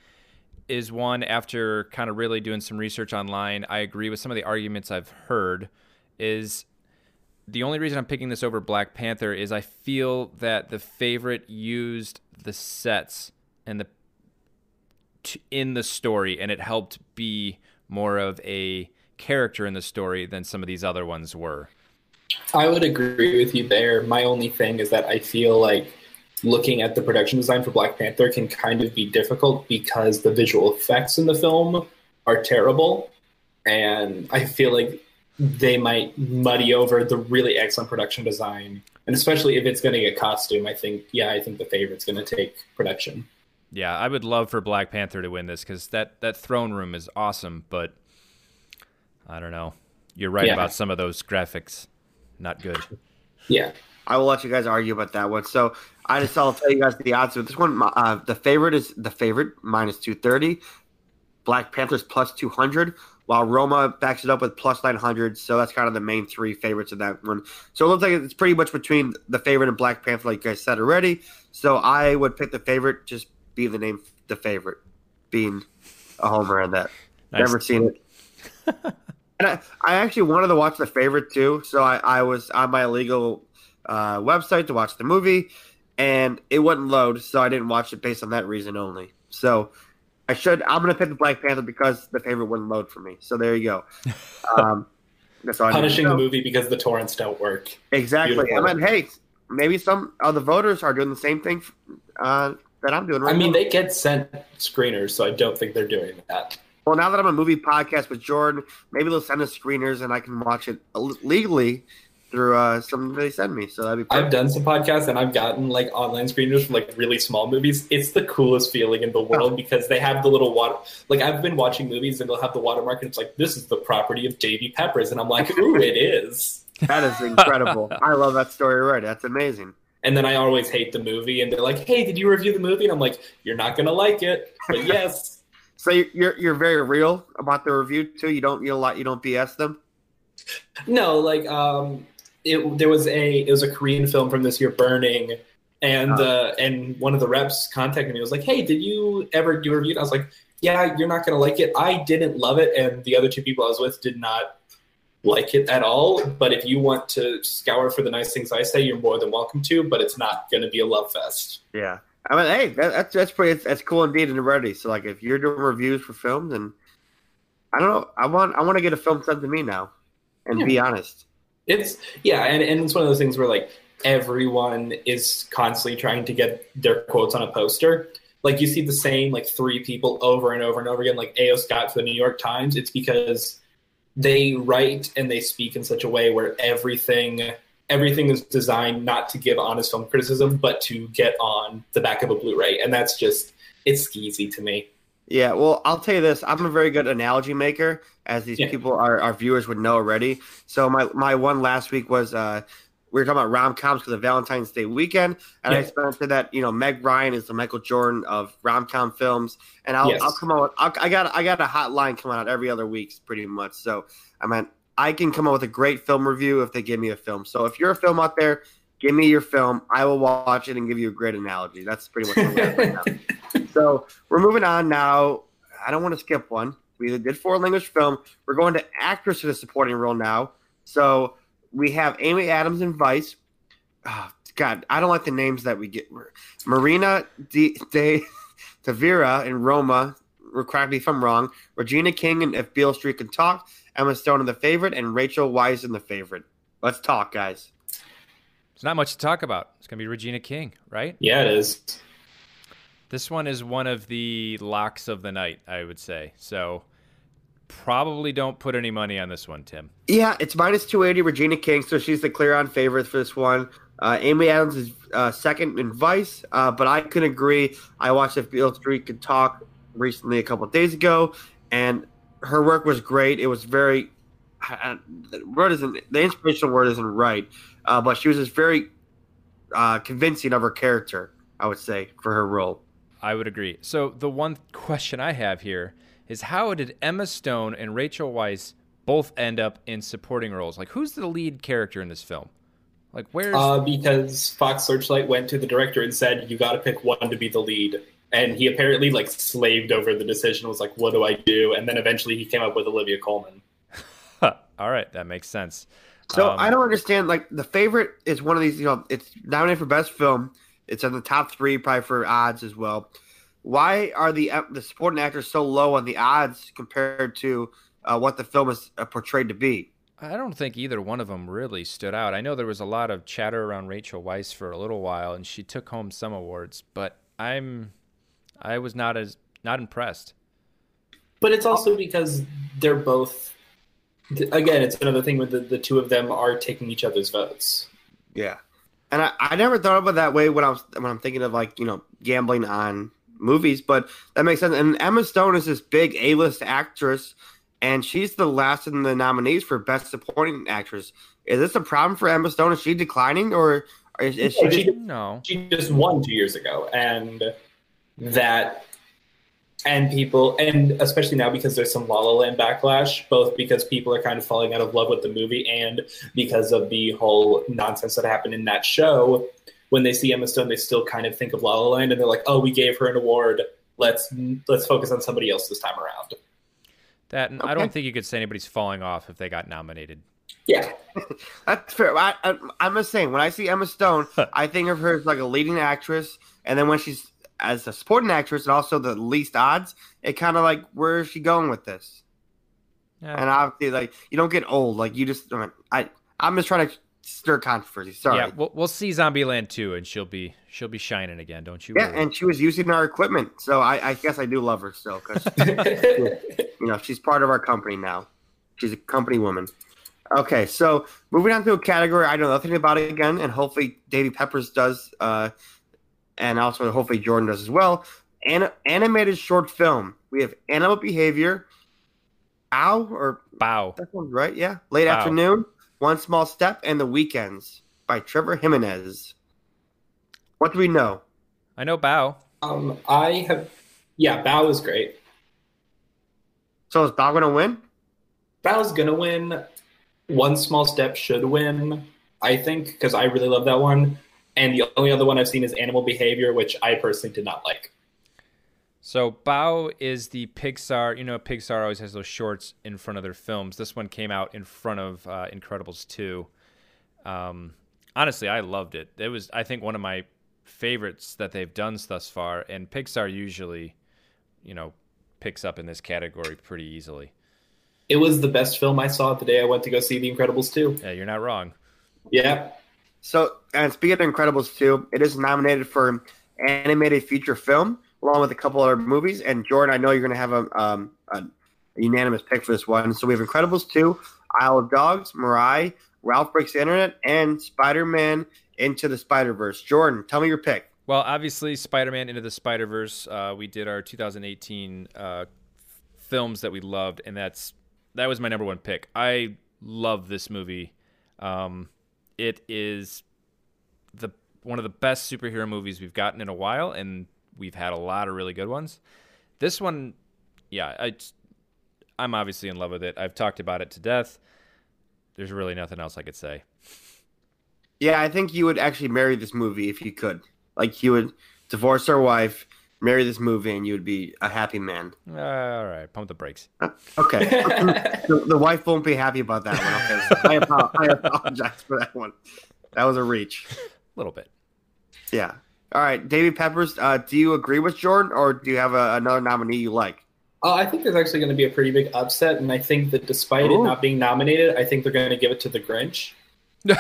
[SPEAKER 6] is one after kind of really doing some research online. I agree with some of the arguments I've heard. Is the only reason I'm picking this over Black Panther is I feel that the favorite used the sets and the in the story, and it helped be more of a character in the story than some of these other ones were.
[SPEAKER 7] I would agree with you there. My only thing is that I feel like looking at the production design for Black Panther can kind of be difficult because the visual effects in the film are terrible. And I feel like they might muddy over the really excellent production design. And especially if it's going to get costume, I think, yeah, I think the favorite's going to take production.
[SPEAKER 6] Yeah, I would love for Black Panther to win this because that, that throne room is awesome, but I don't know. You're right
[SPEAKER 7] Yeah.
[SPEAKER 6] about some of those graphics. Not good.
[SPEAKER 7] Yeah.
[SPEAKER 5] I will let you guys argue about that one. So I just I'll tell you guys the odds with this one. Uh, the favorite is the favorite minus two thirty. Black Panthers plus two hundred, while Roma backs it up with plus nine hundred. So that's kind of the main three favorites of that one. So it looks like it's pretty much between the favorite and Black Panther, like you guys said already. So I would pick the favorite, just be the name the favorite, being a homer on that.
[SPEAKER 6] Nice.
[SPEAKER 5] Never seen it. and I, I actually wanted to watch the favorite too, so I, I was on my illegal uh, website to watch the movie, and it wouldn't load, so I didn't watch it based on that reason only. So I should. I'm gonna pick the Black Panther because the favorite wouldn't load for me. So there you go. Um, that's all I
[SPEAKER 7] Punishing the movie because the torrents don't work.
[SPEAKER 5] Exactly.
[SPEAKER 7] Beautiful.
[SPEAKER 5] I mean, hey, maybe some of the voters are doing the same thing uh, that I'm doing right
[SPEAKER 7] I mean,
[SPEAKER 5] now.
[SPEAKER 7] they get sent screeners, so I don't think they're doing that.
[SPEAKER 5] Well, now that I'm a movie podcast with Jordan, maybe they'll send us screeners and I can watch it legally through uh, something they send me. So that'd be
[SPEAKER 7] I've done some podcasts and I've gotten like online screeners from like really small movies. It's the coolest feeling in the world because they have the little water. Like I've been watching movies and they'll have the watermark and it's like this is the property of Davy Peppers and I'm like, ooh, it is.
[SPEAKER 5] That is incredible. I love that story Right, That's amazing.
[SPEAKER 7] And then I always hate the movie and they're like, hey, did you review the movie? And I'm like, you're not gonna like it, but yes.
[SPEAKER 5] So you're you're, very real about the review too. You don't you don't you don't BS them.
[SPEAKER 7] No, like um, it, there was a it was a Korean film from this year, Burning, and uh, and one of the reps contacted me. Was like, "Hey, did you ever do a review?" And I was like, "Yeah, you're not gonna like it. I didn't love it, and the other two people I was with did not like it at all. But if you want to scour for the nice things I say, you're more than welcome to. But it's not gonna be a love fest.
[SPEAKER 5] Yeah. I mean, hey, that, that's that's pretty. That's cool indeed and ready. So like, if you're doing reviews for films, and I don't know, I want I want to get a film sent to me now, and be honest.
[SPEAKER 7] It's yeah, and, and it's one of those things where like everyone is constantly trying to get their quotes on a poster. Like you see the same like three people over and over and over again, like A.O. Scott for the New York Times. It's because they write and they speak in such a way where everything everything is designed not to give honest film criticism, but to get on the back of a Blu-ray, and that's just it's skeezy to me.
[SPEAKER 5] Yeah, well, I'll tell you this: I'm a very good analogy maker, as these
[SPEAKER 7] Yeah.
[SPEAKER 5] people, our, our viewers, would know already. So my my one last week was uh, we were talking about rom coms for the Valentine's Day weekend, and I
[SPEAKER 7] Yeah.
[SPEAKER 5] spent to that. You know, Meg Ryan is the Michael Jordan of rom com films, and I'll
[SPEAKER 7] Yes.
[SPEAKER 5] I'll come out. I'll, I got I got a hot line coming out every other week, pretty much. So I mean, I can come up with a great film review if they give me a film. So if you're a film out there. Give me your film. I will watch it and give you a great analogy. That's pretty much what I'm right now. So we're moving on now. I don't want to skip one. We did foreign language film. We're going to actress in a supporting role now. So we have Amy Adams in Vice. Oh, God, I don't like the names that we get. Marina De, De Tavira in Roma. Correct me if I'm wrong. Regina King in If Beale Street Can Talk. Emma Stone in The Favorite, and Rachel Weisz in The Favorite. Let's talk, guys.
[SPEAKER 6] There's not much to talk about. It's gonna be Regina King, right?
[SPEAKER 7] Yeah, it is.
[SPEAKER 6] This one is one of the locks of the night, I would say. So probably don't put any money on this one, Tim.
[SPEAKER 5] Yeah, it's minus 280, Regina King, so she's the clear on favorite for this one. Uh, Amy Adams is uh, second in Vice, uh, but I can agree. I watched If Beale Street Could Talk recently a couple days ago, and her work was great. It was very, uh, the word isn't, the inspirational word isn't right, uh, but she was just very uh, convincing of her character, I would say, for her role.
[SPEAKER 6] I would agree. So the one question I have here is how did Emma Stone and Rachel Weisz both end up in supporting roles? Like who's the lead character in this film? Like where's
[SPEAKER 7] Uh, because Fox Searchlight went to the director and said, "You got to pick one to be the lead," and he apparently like slaved over the decision. Was like, "What do I do?" And then eventually he came up with Olivia Colman.
[SPEAKER 6] All right, that makes sense.
[SPEAKER 5] So
[SPEAKER 6] Um,
[SPEAKER 5] I don't understand. Like the favorite is one of these. You know, it's nominated for best film. It's in the top three, probably for odds as well. Why are the the supporting actors so low on the odds compared to uh, what the film is uh, portrayed to be?
[SPEAKER 6] I don't think either one of them really stood out. I know there was a lot of chatter around Rachel Weisz for a little while, and she took home some awards, but I'm, I was not as not impressed.
[SPEAKER 7] But it's also because they're both. Again, it's another thing with the, the two of them are taking each other's votes.
[SPEAKER 5] Yeah, and I, I never thought about it that way when I was when I'm thinking of like you know gambling on movies, but that makes sense. And Emma Stone is this big A-list actress, and she's the last in the nominees for best supporting actress. Is this a problem for Emma Stone? Is she declining, or is, is she?
[SPEAKER 7] She-
[SPEAKER 5] just-
[SPEAKER 6] No,
[SPEAKER 7] She just won two years ago, and that, and people, and especially now because there's some La La Land backlash, both because people are kind of falling out of love with the movie and because of the whole nonsense that happened in that show. When they see Emma Stone, they still kind of think of La La Land, and they're like, "Oh, we gave her an award. Let's let's focus on somebody else this time around."
[SPEAKER 6] that and I don't think you could say anybody's falling off if they got nominated.
[SPEAKER 7] Yeah,
[SPEAKER 5] That's fair. I, I, I'm just saying, when I see Emma Stone, I think of her as like a leading actress, and then when she's as a supporting actress and also the least odds, it kind of like where is she going with this?
[SPEAKER 6] Yeah.
[SPEAKER 5] And obviously, like you don't get old. Like you just, I, I'm just trying to stir controversy. Sorry.
[SPEAKER 6] Yeah, we'll, we'll see Zombieland 2 and she'll be she'll be shining again, don't you?
[SPEAKER 5] Yeah,
[SPEAKER 6] worry.
[SPEAKER 5] and she was using our equipment, so I, I guess I do love her still because you know she's part of our company now. She's a company woman. Okay, so moving on to a category I know nothing about it again, and hopefully Davy Peppers does, uh, and also hopefully Jordan does as well. An- animated short film. We have Animal Behavior, Bao or
[SPEAKER 6] Bao.
[SPEAKER 5] that one's right, yeah. Late
[SPEAKER 6] Wow.
[SPEAKER 5] Afternoon, One Small Step, and The Weekends by Trevor Jimenez. What do we know?
[SPEAKER 6] I know Bao.
[SPEAKER 7] um, I have. Yeah, Bao is great.
[SPEAKER 5] So is Bao going to win?
[SPEAKER 7] Bao's gonna win. One Small Step should win, I think, because I really love that one. And the only other one I've seen is Animal Behavior, which I personally did not like.
[SPEAKER 6] So Bao is the Pixar. You know, Pixar always has those shorts in front of their films. This one came out in front of uh, Incredibles 2. Um, honestly, I loved it. It was, I think, one of my favorites that they've done thus far. And Pixar usually, you know, picks up in this category pretty easily.
[SPEAKER 7] It was the best film I saw the day I went to go see The Incredibles 2.
[SPEAKER 6] Yeah, you're not wrong.
[SPEAKER 7] Yeah.
[SPEAKER 5] So, and speaking of Incredibles 2, it is nominated for animated feature film along with a couple other movies. And Jordan, I know you're going to have a, um, a unanimous pick for this one. So we have Incredibles 2, Isle of Dogs, Mirai, Ralph Breaks the Internet, and Spider Man Into the Spider Verse. Jordan, tell me your pick.
[SPEAKER 6] Well, obviously, Spider-Man Into the Spider-Verse. Uh, we did our 2018 uh, films that we loved, and that's that was my number one pick. I love this movie. Um, it is the one of the best superhero movies we've gotten in a while, and we've had a lot of really good ones. This one, yeah, I, I'm obviously in love with it. I've talked about it to death. There's really nothing else I could say.
[SPEAKER 5] Yeah, I think you would actually marry this movie if you could. Like, you would divorce our wife, marry this movie, and you would be a happy man.
[SPEAKER 6] Uh, all right, pump the brakes.
[SPEAKER 5] Okay. the, the wife won't be happy about that one. Okay. So I, apo- I apologize for that one. That was a reach.
[SPEAKER 6] A little bit.
[SPEAKER 5] Yeah. All right, David Peppers. Uh, do you agree with Jordan, or do you have a, another nominee you like?
[SPEAKER 7] Uh, I think there's actually going to be a pretty big upset, and I think that despite it not being nominated, I think they're going to give it to The Grinch.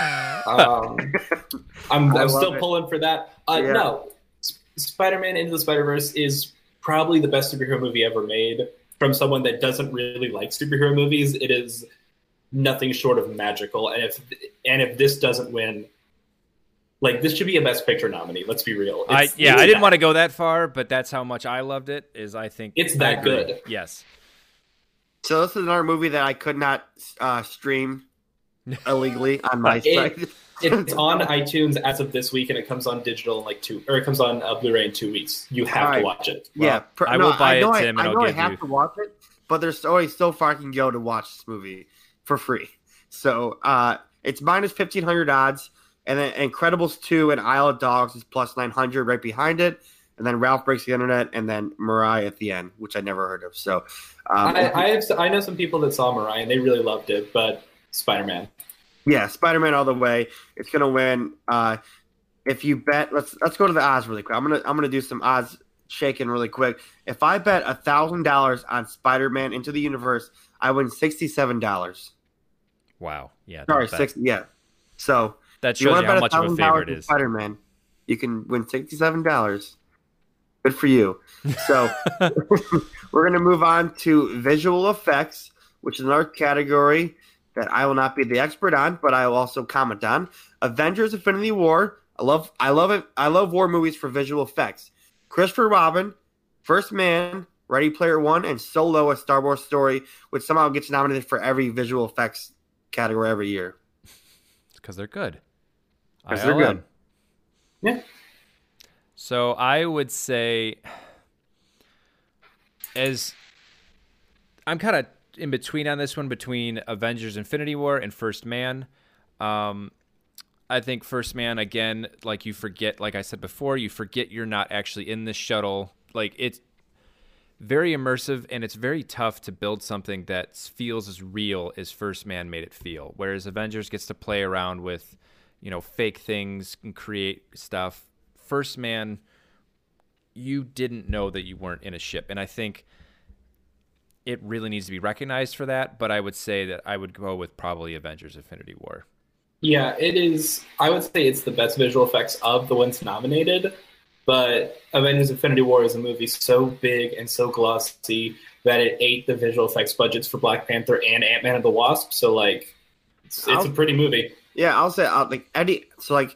[SPEAKER 7] Um, I'm,
[SPEAKER 5] I
[SPEAKER 7] I'm still
[SPEAKER 5] it.
[SPEAKER 7] pulling for that. Uh,
[SPEAKER 5] Yeah.
[SPEAKER 7] No, S- Spider-Man Into the Spider-Verse is probably the best superhero movie ever made. From someone that doesn't really like superhero movies, it is nothing short of magical. And if and if this doesn't win, like this should be a Best Picture nominee. Let's be real.
[SPEAKER 6] I yeah,
[SPEAKER 7] it's
[SPEAKER 6] I didn't want to go that far, but that's how much I loved it. Is I think
[SPEAKER 7] It's that
[SPEAKER 6] agree.
[SPEAKER 7] good.
[SPEAKER 6] Yes.
[SPEAKER 5] So this is another movie that I could not uh, stream illegally on my
[SPEAKER 7] It- It's on iTunes as of this week, and it comes on digital in like two, or it comes on uh, Blu-ray in two weeks. You have
[SPEAKER 5] Alright.
[SPEAKER 7] to watch it.
[SPEAKER 5] yeah, pr-
[SPEAKER 6] I will buy
[SPEAKER 5] I know
[SPEAKER 6] it,
[SPEAKER 5] I,
[SPEAKER 6] Tim, and
[SPEAKER 5] I
[SPEAKER 6] I'll
[SPEAKER 5] know I have
[SPEAKER 6] you-
[SPEAKER 5] to watch it, but there's only so far I can go to watch this movie for free. So uh, it's minus fifteen hundred odds, and then Incredibles two and Isle of Dogs is plus nine hundred right behind it, and then Ralph breaks the internet, and then Mirai at the end, which I never heard of. So um,
[SPEAKER 7] I, I have, I know some people that saw Mirai and they really loved it, but Spider-Man.
[SPEAKER 5] Yeah, Spider Man all the way. It's gonna win. Uh, if you bet, let's let's go to the odds really quick. I'm gonna I'm gonna do some odds shaking really quick. If I bet a thousand dollars on Spider Man into the universe, I win sixty seven dollars.
[SPEAKER 6] Wow. Yeah.
[SPEAKER 5] Sorry,
[SPEAKER 6] that,
[SPEAKER 5] six. Yeah. So
[SPEAKER 6] that
[SPEAKER 5] if you
[SPEAKER 6] shows
[SPEAKER 5] want
[SPEAKER 6] you
[SPEAKER 5] to
[SPEAKER 6] how
[SPEAKER 5] bet
[SPEAKER 6] much of a favorite it is.
[SPEAKER 5] Spider Man, you can win sixty seven dollars. Good for you. So we're gonna move on to visual effects, which is another category that I will not be the expert on, but I will also comment on. Avengers: Infinity War. I love, I love it. I love war movies for visual effects. Christopher Robin, First Man, Ready Player One, and Solo: A Star Wars Story, which somehow gets nominated for every visual effects category every year.
[SPEAKER 6] because they're good.
[SPEAKER 5] 'Cause they're good.
[SPEAKER 7] Yeah.
[SPEAKER 6] So I would say, as I'm kind of in between on this one between Avengers: Infinity War and First Man. Um, I think First Man again, like you forget, like I said before, you forget you're not actually in the shuttle. Like it's very immersive and it's very tough to build something that feels as real as First Man made it feel. Whereas Avengers gets to play around with, you know, fake things and create stuff. First Man, you didn't know that you weren't in a ship, and I think it really needs to be recognized for that. But I would say that I would go with probably Avengers: Infinity War.
[SPEAKER 7] Yeah, it is. I would say it's the best visual effects of the ones nominated. But Avengers: Infinity War is a movie so big and so glossy that it ate the visual effects budgets for Black Panther and Ant Man and the Wasp. So like, it's, it's a pretty movie.
[SPEAKER 5] Yeah, I'll say uh, like Eddie. So like,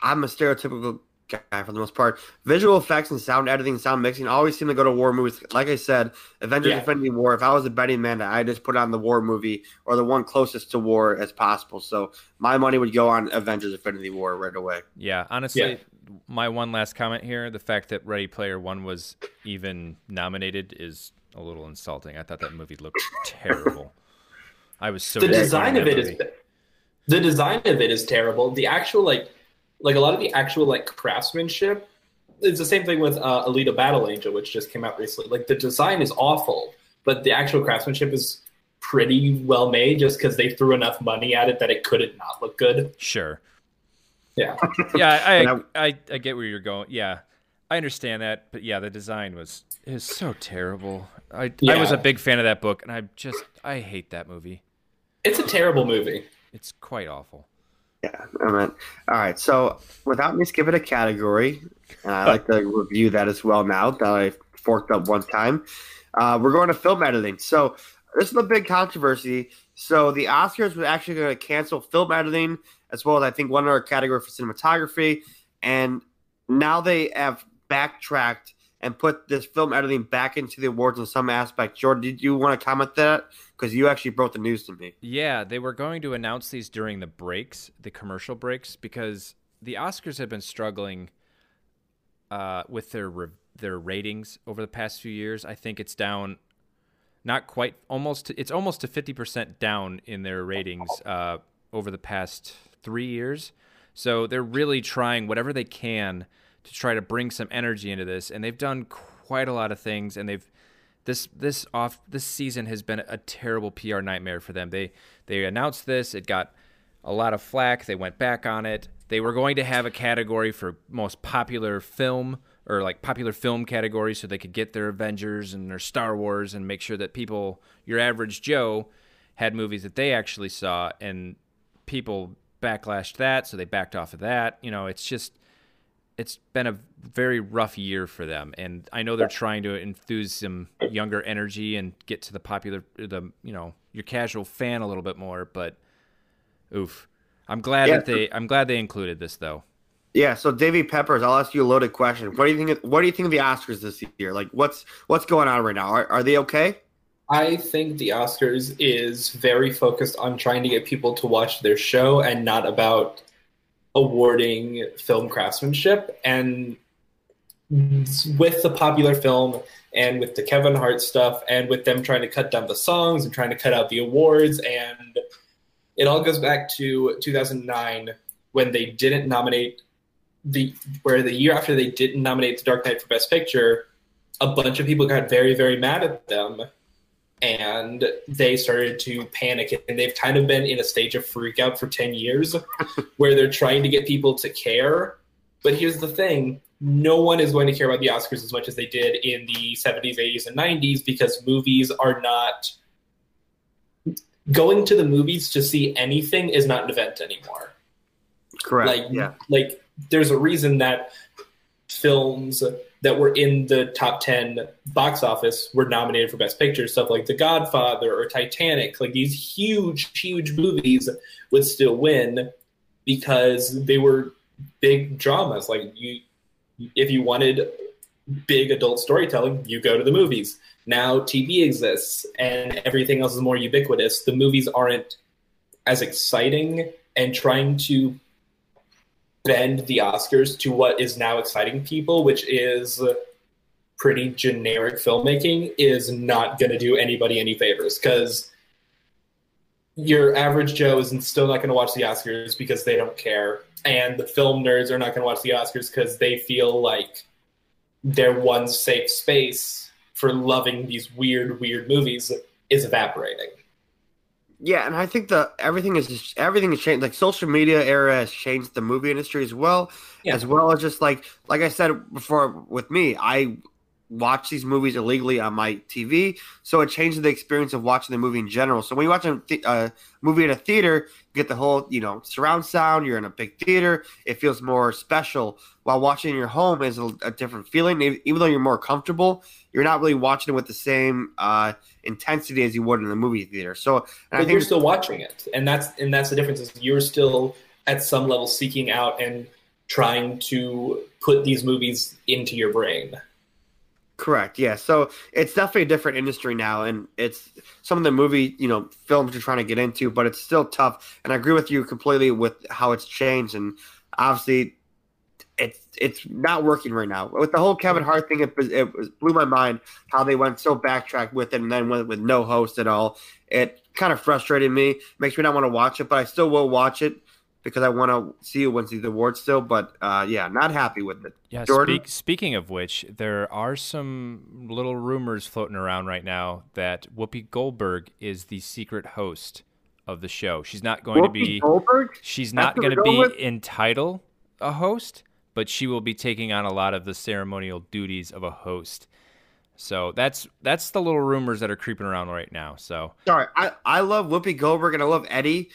[SPEAKER 5] I'm a stereotypical guy for the most part. Visual effects and sound editing, sound mixing always seem to go to war movies. Like I said, Avengers:
[SPEAKER 7] Yeah.
[SPEAKER 5] Infinity War. If I was a betting man, I just put on the war movie or the one closest to war as possible. So my money would go on Avengers: Infinity War right away.
[SPEAKER 6] Yeah, honestly,
[SPEAKER 7] Yeah.
[SPEAKER 6] my one last comment here: the fact that Ready Player One was even nominated is a little insulting. I thought that movie looked terrible. I was so
[SPEAKER 7] the design of
[SPEAKER 6] that
[SPEAKER 7] it is
[SPEAKER 6] movie.
[SPEAKER 7] The design of it is terrible. The actual like like a lot of the actual like craftsmanship. It's the same thing with uh, Alita Battle Angel, which just came out recently. Like the design is awful, but the actual craftsmanship is pretty well made, just because they threw enough money at it that it couldn't not look good.
[SPEAKER 6] sure.
[SPEAKER 7] Yeah,
[SPEAKER 6] Yeah, I, I, I, I get where you're going. Yeah, I understand that, but yeah, the design was is so terrible. I, I was a big fan of that book, and I just I hate that movie.
[SPEAKER 7] it's a terrible movie.
[SPEAKER 6] It's quite awful.
[SPEAKER 5] Yeah, I mean, all right. So without me skipping a category, and I like to review that as well now that I forked up one time. Uh, we're going to film editing. So this is a big controversy. So the Oscars were actually going to cancel film editing as well as I think one other category for cinematography, and now they have backtracked and put this film editing back into the awards in some aspect. Jordan, did you want to comment that because you actually broke the news to me?
[SPEAKER 6] Yeah, they were going to announce these during the breaks, the commercial breaks, because the Oscars have been struggling uh, with their re- their ratings over the past few years. I think it's down, not quite, almost. To, it's almost to fifty percent down in their ratings uh, over the past three years. So they're really trying whatever they can to try to bring some energy into this, and they've done quite a lot of things, and they've this this off this season has been a terrible PR nightmare for them. They they announced this, it got a lot of flack. They went back on it. They were going to have a category for most popular film or like popular film category so they could get their Avengers and their Star Wars and make sure that people your average Joe had movies that they actually saw and people backlashed that so they backed off of that. You know, it's just it's been a very rough year for them and i know they're trying to enthuse some younger energy and get to the popular the you know your casual fan a little bit more but oof i'm glad
[SPEAKER 5] Yeah.
[SPEAKER 6] that they i'm glad they included this though
[SPEAKER 5] Yeah, so Davy Peppers, I'll ask you a loaded question. What do you think? Of, what do you think of the Oscars this year? Like, what's what's going on right now? Are, are they okay?
[SPEAKER 7] I think the Oscars is very focused on trying to get people to watch their show and not about awarding film craftsmanship. And with the popular film and with the Kevin Hart stuff and with them trying to cut down the songs and trying to cut out the awards and it all goes back to 2009 when they didn't nominate the where the year after they didn't nominate The Dark Knight for Best Picture, a bunch of people got very very mad at them and they started to panic and they've kind of been in a stage of freak out for 10 years where they're trying to get people to care but here's the thing no one is going to care about the oscars as much as they did in the 70s 80s and 90s because movies are not going to the movies to see anything is not an event anymore
[SPEAKER 5] Correct.
[SPEAKER 7] like
[SPEAKER 5] yeah.
[SPEAKER 7] like there's a reason that films that were in the top 10 box office were nominated for best picture. Stuff like the godfather or titanic. Like these huge huge movies would still win because they were big dramas. Like you if you wanted big adult storytelling you go to the movies. Now tv exists and everything else is more ubiquitous. The movies aren't as exciting and trying to bend the Oscars to what is now exciting people, which is pretty generic filmmaking, is not going to do anybody any favors because your average Joe is still not going to watch the Oscars because they don't care, and the film nerds are not going to watch the Oscars because they feel like their one safe space for loving these weird, weird movies is evaporating.
[SPEAKER 5] Yeah, and I think the everything is just, everything has changed. Like social media era has changed the movie industry as well,
[SPEAKER 7] Yeah.
[SPEAKER 5] as well as just like like I said before with me, I watch these movies illegally on my TV, so it changes the experience of watching the movie in general. So when you watch a th- uh, movie at a theater, you get the whole you know surround sound. You're in a big theater; it feels more special. While watching in your home is a, a different feeling. Even though you're more comfortable, you're not really watching it with the same uh, intensity as you would in the movie theater. So, and I
[SPEAKER 7] but
[SPEAKER 5] think
[SPEAKER 7] you're still watching it, and that's and that's the difference. Is you're still at some level seeking out and trying to put these movies into your brain.
[SPEAKER 5] Correct. Yeah. So it's definitely a different industry now, and it's some of the movie, you know, films you're trying to get into, but it's still tough. And I agree with you completely with how it's changed, and obviously, it's it's not working right now with the whole Kevin Hart thing. It, it blew my mind how they went so backtracked with it, and then went with no host at all. It kind of frustrated me, makes me not want to watch it, but I still will watch it because I want to see who wins the award still. But uh, yeah, not happy with it.
[SPEAKER 6] Yeah.
[SPEAKER 5] Jordan?
[SPEAKER 6] Speak, speaking of which, there are some little rumors floating around right now that Whoopi Goldberg is the secret host of the show. She's not going to be.
[SPEAKER 5] Goldberg.
[SPEAKER 6] She's not going to be
[SPEAKER 5] with?
[SPEAKER 6] in title a host, but she will be taking on a lot of the ceremonial duties of a host. So that's that's the little rumors that are creeping around right now. So
[SPEAKER 5] Sorry, I, I love Whoopi Goldberg and I love Eddie,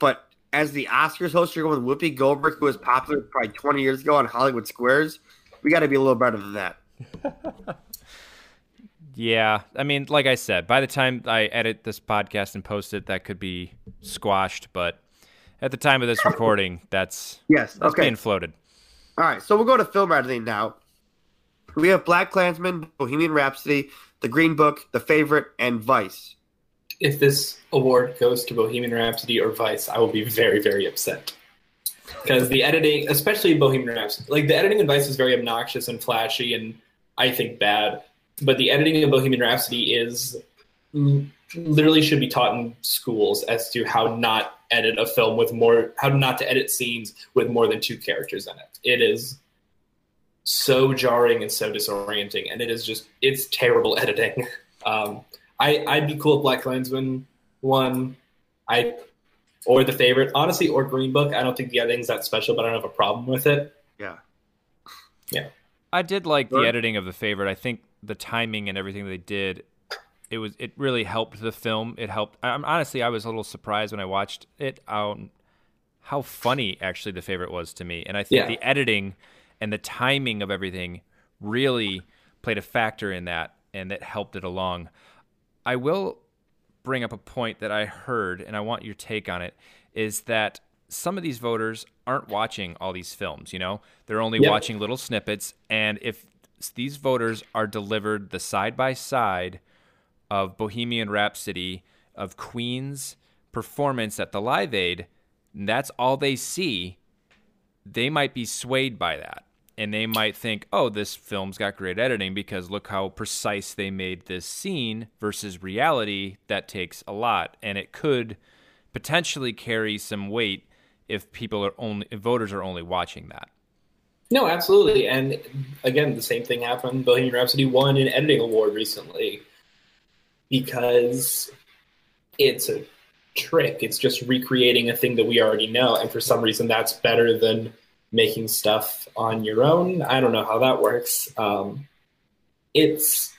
[SPEAKER 5] but as the Oscars host, you're going with Whoopi Goldberg, who was popular probably 20 years ago on Hollywood Squares. We got to be a little better than that.
[SPEAKER 6] yeah, I mean, like I said, by the time I edit this podcast and post it, that could be squashed. But at the time of this recording, that's
[SPEAKER 5] Yes.
[SPEAKER 6] that's
[SPEAKER 5] Okay.
[SPEAKER 6] being floated.
[SPEAKER 5] All right. So we'll go to film editing now. We have Black Klansman, Bohemian Rhapsody, The Green Book, The Favorite, and Vice.
[SPEAKER 7] If this award goes to Bohemian Rhapsody or Vice, I will be very, very upset. Because the editing, especially Bohemian Rhapsody, like the editing in Vice is very obnoxious and flashy and I think bad. But the editing in Bohemian Rhapsody is literally should be taught in schools as to how not edit a film with more, how not to edit scenes with more than two characters in it. It is so jarring and so disorienting, and it is just it's terrible editing. Um, I I'd be cool if Black Klansman won. I or the favorite, honestly, or Green Book. I don't think the editing's that special, but I don't have a problem with it.
[SPEAKER 5] Yeah.
[SPEAKER 7] Yeah.
[SPEAKER 6] I did like the editing of the favorite. I think the timing and everything they did, it was it really helped the film. It helped. I'm honestly, I was a little surprised when I watched it. Um, how funny actually the favorite was to me, and I think
[SPEAKER 7] Yeah.
[SPEAKER 6] the editing and the timing of everything really played a factor in that, and that helped it along. I will bring up a point that I heard, and I want your take on it, is that some of these voters aren't watching all these films, you know? They're only
[SPEAKER 7] Yep.
[SPEAKER 6] watching little snippets. And if these voters are delivered the side by side of Bohemian Rhapsody, of Queen's performance at the Live Aid, and that's all they see, they might be swayed by that. And they might think, oh, this film's got great editing because look how precise they made this scene versus reality. That takes a lot. And it could potentially carry some weight if people are only, voters are only watching that.
[SPEAKER 7] No, absolutely. And again, the same thing happened. Bohemian Rhapsody won an editing award recently. because it's a trick. It's just recreating a thing that we already know, and for some reason, that's better than making stuff on your own. I don't know how that works. Um, it's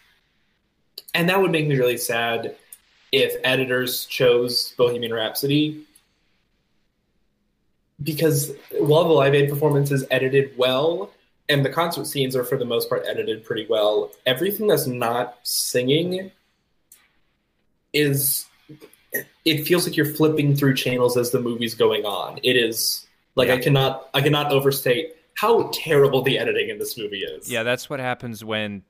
[SPEAKER 7] and that would make me really sad if editors chose Bohemian Rhapsody because while the Live Aid performance is edited well and the concert scenes are for the most part edited pretty well, everything that's not singing is it feels like you're flipping through channels as the movie's going on. It is like I cannot I cannot overstate how terrible the editing in this movie is.
[SPEAKER 6] Yeah, that's what happens when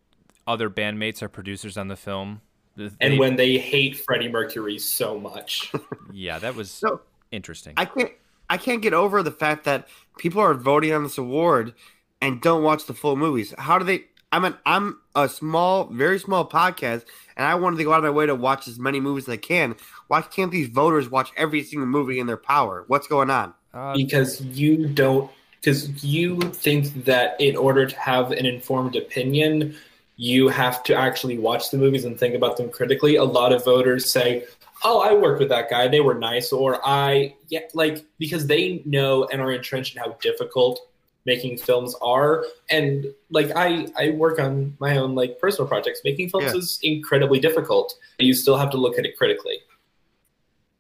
[SPEAKER 6] other bandmates are producers on the film. They-
[SPEAKER 7] And when they hate Freddie Mercury so much.
[SPEAKER 6] yeah, that was
[SPEAKER 5] So
[SPEAKER 6] interesting.
[SPEAKER 5] I can't I can't get over the fact that people are voting on this award and don't watch the full movies. How do they? I mean, I'm a small, very small podcast, and I wanted to go out of my way to watch as many movies as I can. Why can't these voters watch every single movie in their power? What's going on?
[SPEAKER 6] Uh,
[SPEAKER 7] because you don't because you think that in order to have an informed opinion you have to actually watch the movies and think about them critically. A lot of voters say oh i worked with that guy. They were nice or i yeah like because they know and are entrenched in how difficult making films are. And like i i work on my own like personal projects. Making films
[SPEAKER 5] Yeah.
[SPEAKER 7] is incredibly difficult. You still have to look at it critically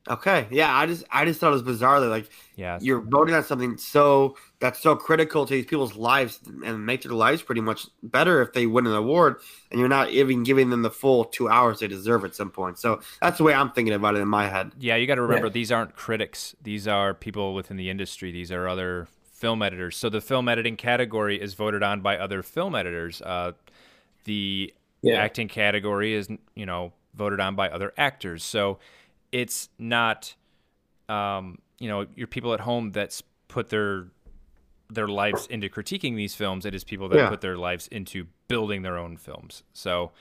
[SPEAKER 5] Okay, yeah, I just I just thought it was bizarrely like
[SPEAKER 6] yeah,
[SPEAKER 5] you're voting on something so that's so critical to these people's lives and make their lives pretty much better if they win an award, and you're not even giving them the full two hours they deserve at some point. So that's the way I'm thinking about it in my head.
[SPEAKER 6] Yeah, you got to remember
[SPEAKER 7] Yeah.
[SPEAKER 6] these aren't critics. These are people within the industry. These are other film editors. So the film editing category is voted on by other film editors. Uh, the
[SPEAKER 7] Yeah.
[SPEAKER 6] acting category is, you know, voted on by other actors. So it's not, um, you know, your people at home that's put their their lives into critiquing these films. It is people that
[SPEAKER 5] Yeah.
[SPEAKER 6] put their lives into building their own films. So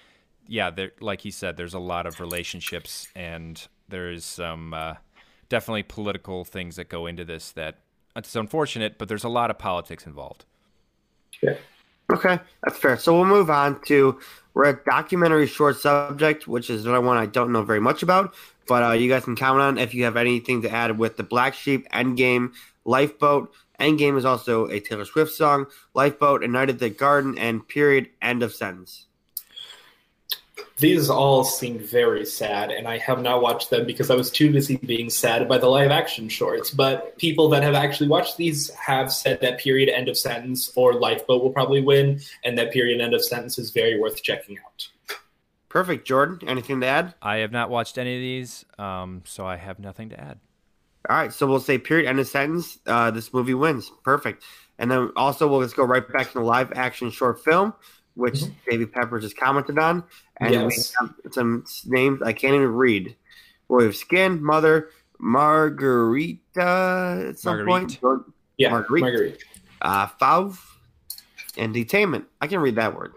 [SPEAKER 6] yeah, there, like he said, there's a lot of relationships and there's some uh, definitely political things that go into this that it's unfortunate, but there's a lot of politics involved. Yeah.
[SPEAKER 5] Okay, that's fair. So we'll move on to we're at documentary short subject, which is another one I don't know very much about, but uh, you guys can comment on if you have anything to add with the Black Sheep, Endgame, Lifeboat. Endgame is also a Taylor Swift song. Lifeboat, A Night at the Garden, and Period. End of sentence.
[SPEAKER 7] These all seem very sad, and I have not watched them because I was too busy being sad by the live action shorts. But people that have actually watched these have said that period end of sentence or Lifeboat will probably win, and that period end of sentence is very worth checking out.
[SPEAKER 5] Perfect, Jordan. Anything to add?
[SPEAKER 6] I have not watched any of these, um, so I have nothing to add.
[SPEAKER 5] All right, so we'll say period. End of sentence. Uh, this movie wins. Perfect. And then also we'll just go right back to the live action short film, which David Pepper just commented on. And
[SPEAKER 7] Yes.
[SPEAKER 5] we have some names I can't even read. We have Skin, Mother, Margarita at some
[SPEAKER 6] Marguerite.
[SPEAKER 5] point.
[SPEAKER 7] Yeah,
[SPEAKER 5] Marguerite.
[SPEAKER 7] Marguerite.
[SPEAKER 5] Uh, Fauve, and Detainment. I can read that word.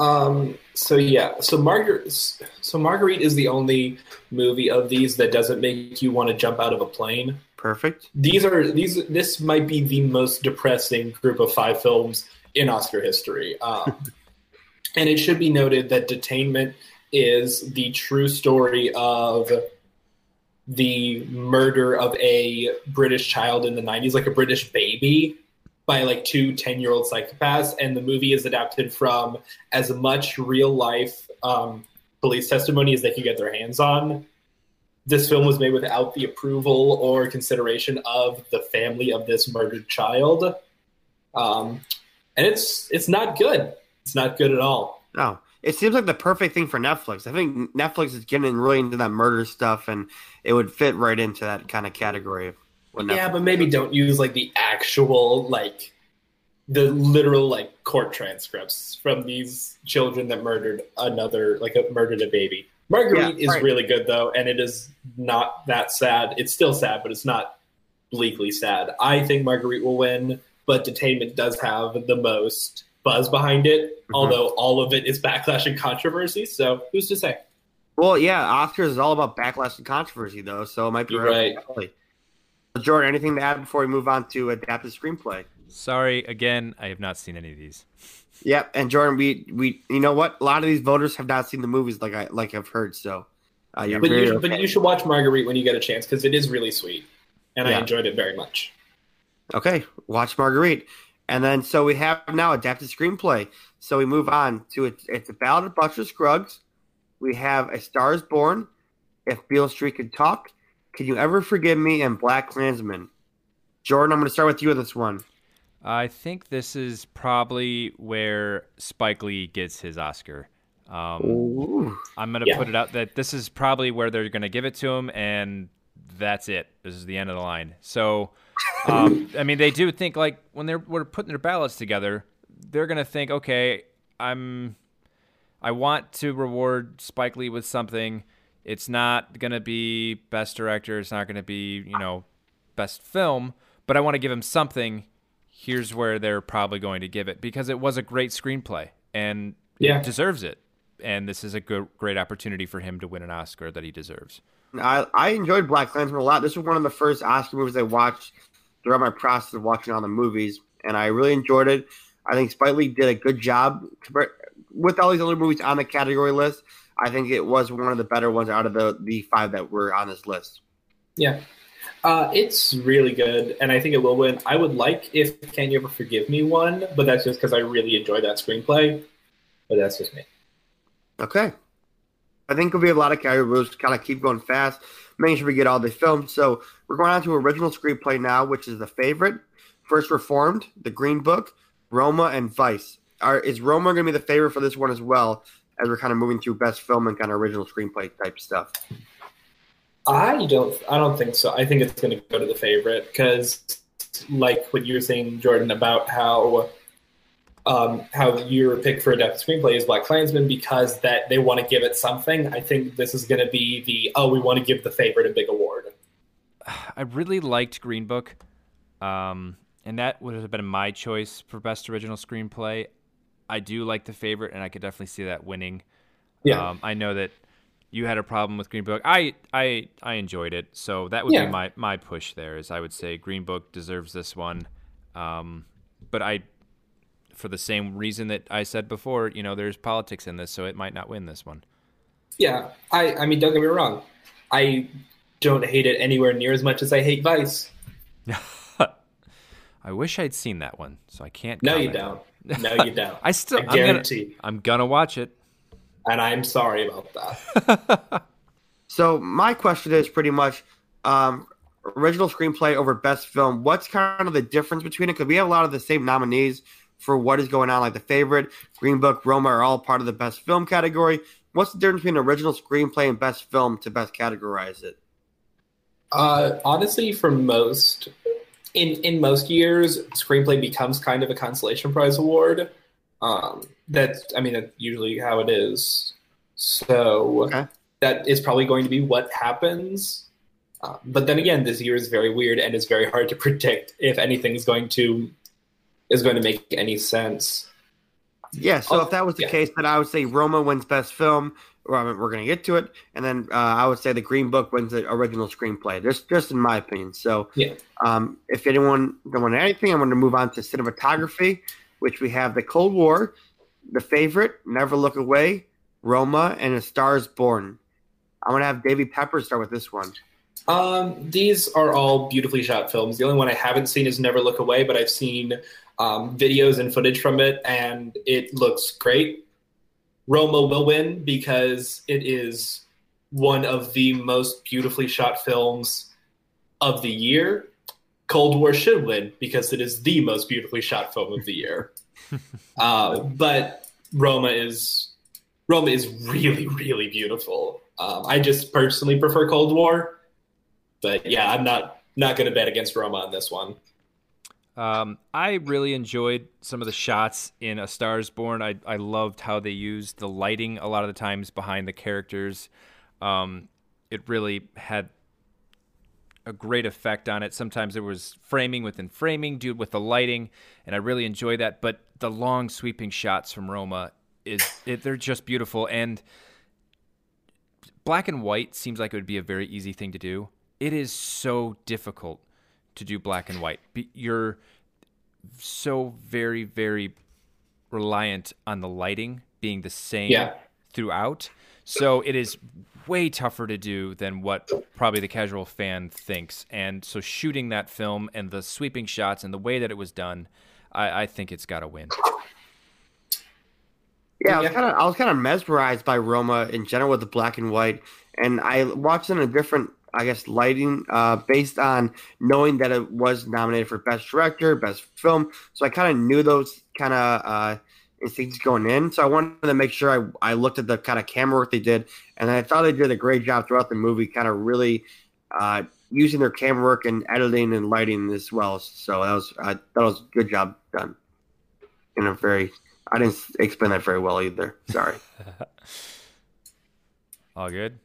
[SPEAKER 7] Um. So yeah. So Margaret. So Marguerite is the only movie of these that doesn't make you want to jump out of a plane.
[SPEAKER 5] Perfect.
[SPEAKER 7] These are these. This might be the most depressing group of five films in Oscar history. Um, and it should be noted that Detainment is the true story of the murder of a British child in the 90s, like a British baby, by like two 10 year old psychopaths. And the movie is adapted from as much real life um, police testimony as they could get their hands on. This film was made without the approval or consideration of the family of this murdered child. Um, and it's it's not good. It's not good at all.
[SPEAKER 5] No, it seems like the perfect thing for Netflix. I think Netflix is getting really into that murder stuff, and it would fit right into that kind of category. What
[SPEAKER 7] Yeah, but maybe don't use like the actual like the literal like court transcripts from these children that murdered another like a, murdered a baby. Marguerite
[SPEAKER 5] Yeah,
[SPEAKER 7] is
[SPEAKER 5] right.
[SPEAKER 7] really good though, and it is not that sad. It's still sad, but it's not bleakly sad. I think Marguerite will win, but Detainment does have the most buzz behind it.
[SPEAKER 5] Mhm.
[SPEAKER 7] Although all of it is backlash and controversy, so who's to say?
[SPEAKER 5] Well, yeah, Oscars is all about backlash and controversy, though, so it might be right.
[SPEAKER 7] right.
[SPEAKER 5] Up your alley. Jordan, anything to add before we move on to adapted screenplay?
[SPEAKER 6] Sorry, again, I have not seen any of these.
[SPEAKER 5] Yep, and Jordan, we we you know what? A lot of these voters have not seen the movies, like I like I've heard. So Uh, you're
[SPEAKER 7] But
[SPEAKER 5] very
[SPEAKER 7] you,
[SPEAKER 5] okay.
[SPEAKER 7] but you should watch Marguerite when you get a chance because it is really sweet, and I enjoyed it very much.
[SPEAKER 5] Okay, watch Marguerite. And then, so we have now adapted screenplay. So we move on to it. It's a Ballad of Buster Scruggs. We have A Star is Born, If Beale Street Could Talk, Can You Ever Forgive Me, and Black Klansman. Jordan, I'm going to start with you on this one.
[SPEAKER 6] I think this is probably where Spike Lee gets his Oscar. Um, I'm gonna
[SPEAKER 7] Yeah.
[SPEAKER 6] put it out that this is probably where they're gonna give it to him, and that's it. This is the end of the line. So, um, I mean, they do think like when they're we're putting their ballots together, they're gonna think, okay, I'm, I want to reward Spike Lee with something. It's not gonna be best director. It's not gonna be you know best film, but I want to give him something. Here's where they're probably going to give it because it was a great screenplay and
[SPEAKER 7] Yeah.
[SPEAKER 6] it deserves it. And this is a good, great opportunity for him to win an Oscar that he deserves.
[SPEAKER 5] I, I enjoyed Black Klansman a lot. This was one of the first Oscar movies I watched throughout my process of watching all the movies, and I really enjoyed it. I think Spike Lee did a good job with all these other movies on the category list. I think it was one of the better ones out of the, the five that were on this list.
[SPEAKER 7] Yeah. Uh, it's really good, and I think it will win. I would like if Can You Ever Forgive Me won, but that's just because I really enjoy that screenplay. But that's just me.
[SPEAKER 5] Okay. I think we have a lot of to kind of keep going fast, making sure we get all the films. So we're going on to original screenplay now, which is the favorite, First Reformed, The Green Book, Roma, and Vice. Are, is Roma going to be the favorite for this one as well, as we're kind of moving through best film and kind of original screenplay type stuff?
[SPEAKER 7] I don't. I don't think so. I think it's going to go to the favorite because, like what you were saying, Jordan, about how um, how your pick for adapted screenplay is Black Klansman because that they want to give it something. I think this is going to be the oh, we want to give the favorite a big award.
[SPEAKER 6] I really liked Green Book, um, and that would have been my choice for best original screenplay. I do like the favorite, and I could definitely see that winning.
[SPEAKER 7] Yeah.
[SPEAKER 6] Um, I know that you had a problem with Green Book. I I I enjoyed it, so that would
[SPEAKER 7] Yeah.
[SPEAKER 6] be my my push. There is, I would say Green Book deserves this one, um, but I, for the same reason that I said before, you know, there's politics in this, so it might not win this one.
[SPEAKER 7] Yeah, I, I mean, don't get me wrong. I don't hate it anywhere near as much as I hate Vice.
[SPEAKER 6] I wish I'd seen that one, so I can't.
[SPEAKER 7] No, you don't. No, you don't.
[SPEAKER 6] I still,
[SPEAKER 7] I
[SPEAKER 6] I'm gonna,
[SPEAKER 7] guarantee.
[SPEAKER 6] I'm gonna watch it.
[SPEAKER 7] And I'm sorry about that.
[SPEAKER 5] So my question is pretty much um, original screenplay over best film. What's kind of the difference between it? Because we have a lot of the same nominees for what is going on. Like the favorite, Green Book, Roma are all part of the best film category. What's the difference between original screenplay and best film to best categorize it?
[SPEAKER 7] Uh, honestly, for most in in most years, screenplay becomes kind of a consolation prize award. Um, that's I mean that's usually how it is. So
[SPEAKER 5] Okay.
[SPEAKER 7] that is probably going to be what happens. Uh, but then again, this year is very weird and it's very hard to predict if anything's going to is going to make any sense.
[SPEAKER 5] Yeah, so
[SPEAKER 7] Oh,
[SPEAKER 5] if that was the
[SPEAKER 7] yeah.
[SPEAKER 5] case, then I would say Roma wins best film. We're going to get to it, and then uh, I would say the Green Book wins the original screenplay. Just, just in my opinion. So,
[SPEAKER 7] Yeah.
[SPEAKER 5] um, if anyone don't want anything, I'm going to move on to cinematography, which we have the Cold War, the favorite, Never Look Away, Roma, and A Star Is Born. I'm going to have Davey Pepper start with this one.
[SPEAKER 7] Um, these are all beautifully shot films. The only one I haven't seen is Never Look Away, but I've seen um, videos and footage from it, and it looks great. Roma will win because it is one of the most beautifully shot films of the year. Cold War should win because it is the most beautifully shot film of the year. uh, but Roma is Roma is really, really beautiful. Um, I just personally prefer Cold War, but yeah, I'm not not going to bet against Roma on this one.
[SPEAKER 6] Um, I really enjoyed some of the shots in A Star Is Born. I, I loved how they used the lighting a lot of the times behind the characters. Um, it really had a great effect on it. Sometimes there was framing within framing, dude, with the lighting, and I really enjoy that. But the long sweeping shots from Roma is it, they're just beautiful. And black and white seems like it would be a very easy thing to do. It is so difficult to do black and white. You're so very, very reliant on the lighting being the same
[SPEAKER 7] Yeah.
[SPEAKER 6] throughout. So it is way tougher to do than what probably the casual fan thinks. And so shooting that film and the sweeping shots and the way that it was done, I, I think it's got to win.
[SPEAKER 5] Yeah, I was kind of I was kind of mesmerized by Roma in general with the black and white, and I watched it in a different, I guess, lighting uh, based on knowing that it was nominated for best director, best film. So I kind of knew those kind of uh, instincts going in. So I wanted to make sure I, I looked at the kind of camera work they did, and I thought they did a great job throughout the movie, kind of really uh, using their camera work and editing and lighting as well. So that was thought it was a good job done in a very I didn't explain that very well either. Sorry.
[SPEAKER 6] all good.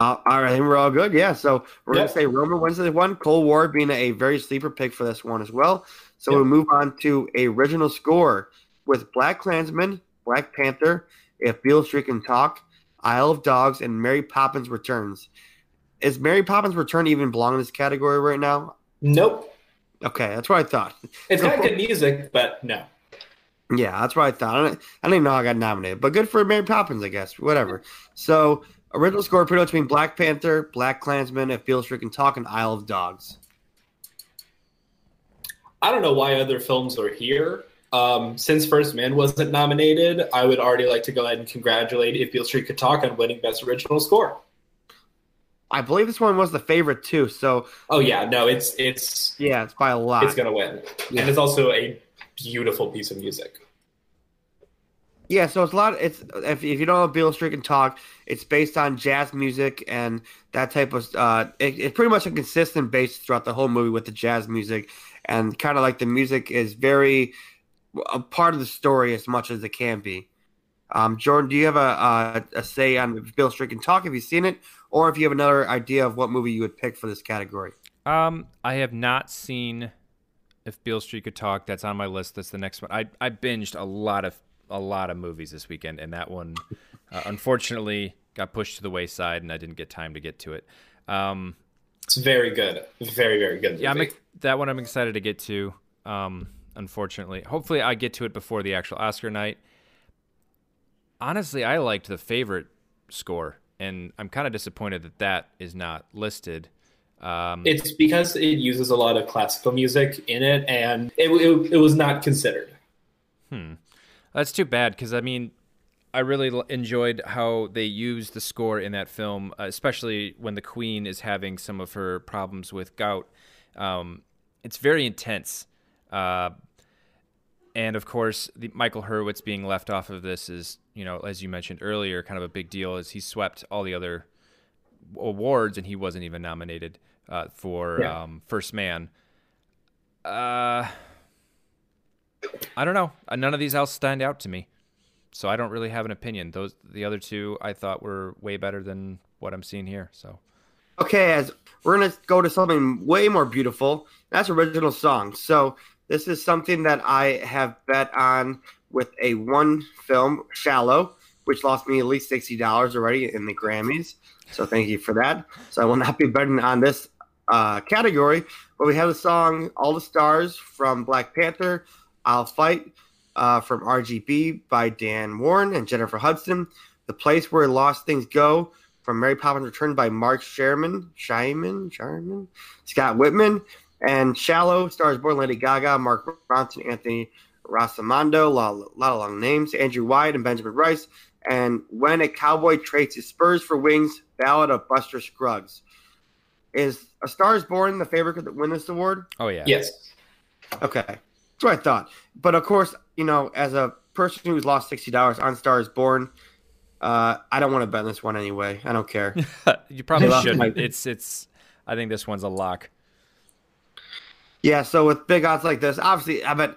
[SPEAKER 5] Uh, all right, we're all good. Yeah, so we're
[SPEAKER 7] Yep.
[SPEAKER 5] gonna say Roma wins this one. Cold War being a very sleeper pick for this one as well. So
[SPEAKER 7] Yep.
[SPEAKER 5] we move on to a original score with Black Klansman, Black Panther, If Beale Street Can Talk, Isle of Dogs, and Mary Poppins Returns. Is Mary Poppins Return even belong in this category right now?
[SPEAKER 7] Nope.
[SPEAKER 5] Okay, that's what I thought.
[SPEAKER 7] It's got good music, but no.
[SPEAKER 5] Yeah, that's what I thought. I didn't, I didn't even know I got nominated, but good for Mary Poppins, I guess. Whatever. So, original score pretty much between Black Panther, Black Klansman, If Beale Street Can Talk, and Isle of Dogs.
[SPEAKER 7] I don't know why other films are here. Um, since First Man wasn't nominated, I would already like to go ahead and congratulate If Beale Street Could Talk on winning Best Original Score.
[SPEAKER 5] I believe this one was the favorite too. So,
[SPEAKER 7] Oh yeah, no, it's it's
[SPEAKER 5] yeah, it's by a lot.
[SPEAKER 7] it's gonna win,
[SPEAKER 5] Yeah.
[SPEAKER 7] and it's also a beautiful piece of music.
[SPEAKER 5] Yeah, so it's a lot. It's if, if you don't know Beale Street Can Talk, it's based on jazz music and that type of. Uh, it, it's pretty much a consistent base throughout the whole movie with the jazz music, and kind of like the music is very a part of the story as much as it can be. Um, Jordan, do you have a, a, a say on Beale Street Can Talk? Have you seen it, or if you have another idea of what movie you would pick for this category?
[SPEAKER 6] Um, I have not seen if Beale Street could talk. That's on my list. That's the next one. I I binged a lot of a lot of movies this weekend, and that one, uh, unfortunately, got pushed to the wayside, and I didn't get time to get to it. Um,
[SPEAKER 7] It's very good, very very good.
[SPEAKER 6] yeah, I'm, that one I'm excited to get to. Um, unfortunately, hopefully I get to it before the actual Oscar night. Honestly, I liked the favorite score, and I'm kind of disappointed that that is not listed. Um,
[SPEAKER 7] It's because it uses a lot of classical music in it, and it, it, it was not considered.
[SPEAKER 6] That's too bad because I mean, I really l- enjoyed how they used the score in that film, uh, especially when the Queen is having some of her problems with gout. Um, it's very intense, uh, and of course, the Michael Hurwitz being left off of this is, you know, as you mentioned earlier, kind of a big deal. As he swept all the other awards and he wasn't even nominated uh, for
[SPEAKER 7] Yeah.
[SPEAKER 6] um, First Man. Uh, I don't know. Uh, None of these else stand out to me, so I don't really have an opinion. Those the other two I thought were way better than what I'm seeing here. So
[SPEAKER 5] Okay, as we're gonna go to something way more beautiful. That's original song. So this is something that I have bet on with a one film, Shallow, which lost me at least sixty dollars already in the Grammys. So thank you for that. So I will not be betting on this uh, category, but we have the song "All the Stars" from Black Panther, "I'll Fight" uh, from RGB by Diane Warren and Jennifer Hudson, "The Place Where Lost Things Go" from Mary Poppins Return by Mark Sherman, Shyman, Sherman, Scott Wittman, and Shallow stars born Lady Gaga, Mark Ronson, Anthony Rossomando, a lot, lot of long names, Andrew White and Benjamin Rice, and When a Cowboy Trades His Spurs for Wings, Ballad of Buster Scruggs. Is A Star is Born the favorite to win this award?
[SPEAKER 6] oh yeah,
[SPEAKER 7] Yes.
[SPEAKER 5] Okay, that's what I thought. But of course, you know, as a person who's lost sixty dollars on Stars Born, uh, I don't want to bet this one anyway. I don't care.
[SPEAKER 6] you probably shouldn't.
[SPEAKER 5] like-
[SPEAKER 6] It's it's. I think this one's a lock.
[SPEAKER 5] Yeah, so with big odds like this, obviously, I bet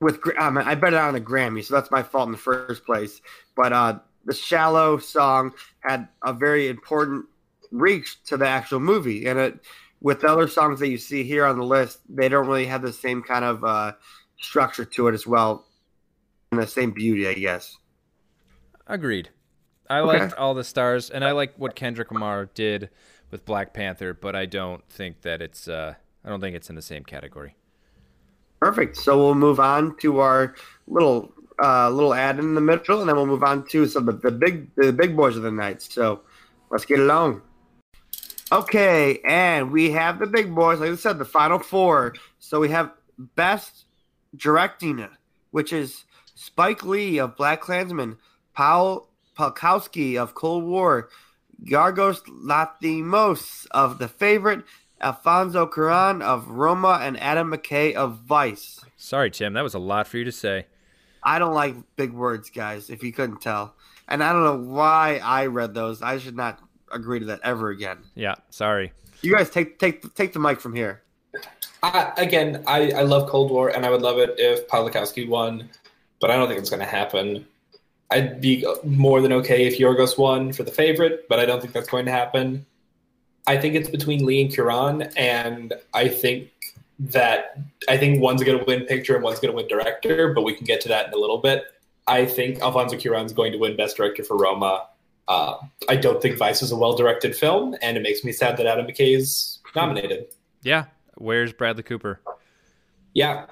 [SPEAKER 5] with I, mean, I bet it on the Grammy, so that's my fault in the first place. But uh, the "Shallow" song had a very important reach to the actual movie, and it with the other songs that you see here on the list, they don't really have the same kind of uh, structure to it as well, and the same beauty, I guess.
[SPEAKER 6] Agreed. I
[SPEAKER 5] Okay.
[SPEAKER 6] liked all the stars, and I like what Kendrick Lamar did with Black Panther, but I don't think that it's. Uh, I don't think it's in the same category.
[SPEAKER 5] Perfect. So we'll move on to our little uh, little ad in the middle, and then we'll move on to some of the big the big boys of the night. So Let's get on. Okay, and we have the big boys. Like I said, the final four. So we have best directing, which is Spike Lee of Black Klansman, Paul Palkowski of Cold War, Yorgos Lanthimos of The Favorite, Alfonso Cuarón of Roma, and Adam McKay of Vice.
[SPEAKER 6] Sorry, Tim. That was a lot for you to say.
[SPEAKER 5] I don't like big words, guys, if you couldn't tell. And I don't know why I read those. I should not agree to that ever again.
[SPEAKER 6] Yeah, sorry.
[SPEAKER 5] You guys take take take the mic from here.
[SPEAKER 7] I, again, I, I love Cold War, and I would love it if Pawlikowski won, but I don't think it's going to happen. I'd be more than okay if Yorgos won for the favorite, but I don't think that's going to happen. I think it's between Lee and Cuarón, and I think that I think one's going to win picture and one's going to win director, but we can get to that in a little bit. I think Alfonso Cuarón's going to win Best Director for Roma. Uh, I don't think Vice is a well-directed film, and it makes me sad that Adam McKay is nominated.
[SPEAKER 6] Yeah. Where's Bradley Cooper?
[SPEAKER 7] Yeah,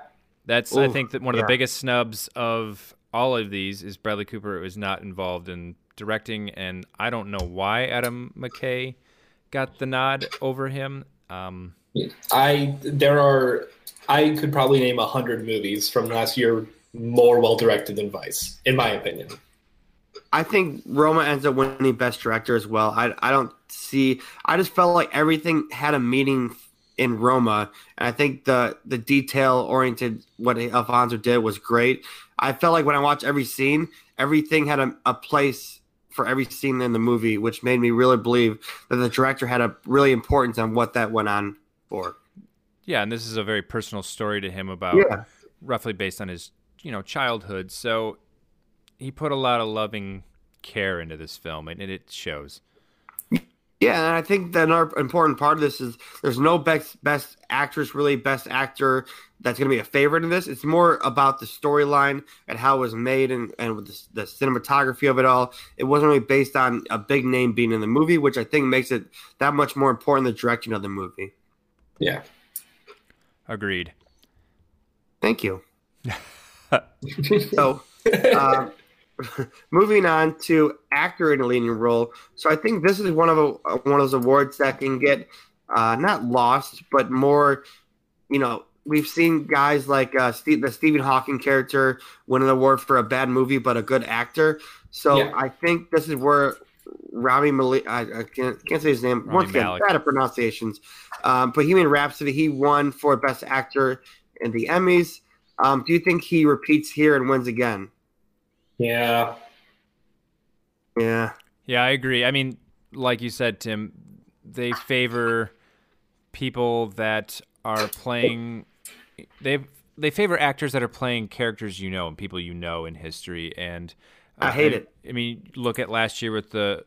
[SPEAKER 6] That's I think that one of
[SPEAKER 5] yeah.
[SPEAKER 6] the biggest snubs of all of these is Bradley Cooper was not involved in directing, and I don't know why Adam McKay got the nod over him. Um,
[SPEAKER 7] I there are I could probably name a hundred movies from last year more well directed than Vice, in my opinion.
[SPEAKER 5] I think Roma ends up winning Best Director as well. I I don't see. I just felt like everything had a meaning in Roma, and I think the the detail oriented what Alfonso did was great. I felt like when I watched every scene, everything had a, a place for every scene in the movie, which made me really believe that the director had a really importance on what that went on for.
[SPEAKER 6] yeah, and this is a very personal story to him about
[SPEAKER 5] Yeah.
[SPEAKER 6] roughly based on his you know childhood. So he put a lot of loving care into this film, and it shows.
[SPEAKER 5] Yeah, and I think that another important part of this is there's no best best actress, really best actor that's going to be a favorite in this. It's more about the storyline and how it was made and, and with the, the cinematography of it all. It wasn't really based on a big name being in the movie, which I think makes it that much more important the direction of the movie.
[SPEAKER 7] Yeah.
[SPEAKER 6] Agreed.
[SPEAKER 5] Thank you. so, uh, moving on to actor in a leading role. So I think this is one of a, one of those awards that can get uh, not lost, but more. You know, we've seen guys like uh, Steve, the Stephen Hawking character win an award for a bad movie but a good actor. So
[SPEAKER 7] Yeah.
[SPEAKER 5] I think this is where Rami Malek, I, I can't, can't say his name
[SPEAKER 6] Rami
[SPEAKER 5] once again,
[SPEAKER 6] Malek.
[SPEAKER 5] bad at pronunciations. Um, Bohemian Rhapsody, he won for best actor in the Emmys. Um, do you think he repeats here and wins again?
[SPEAKER 7] Yeah.
[SPEAKER 5] Yeah.
[SPEAKER 6] Yeah, I agree. I mean, like you said, Tim, they favor people that are playing. They they favor actors that are playing characters you know and people you know in history. And uh,
[SPEAKER 5] I hate it.
[SPEAKER 6] I mean, look at last year with the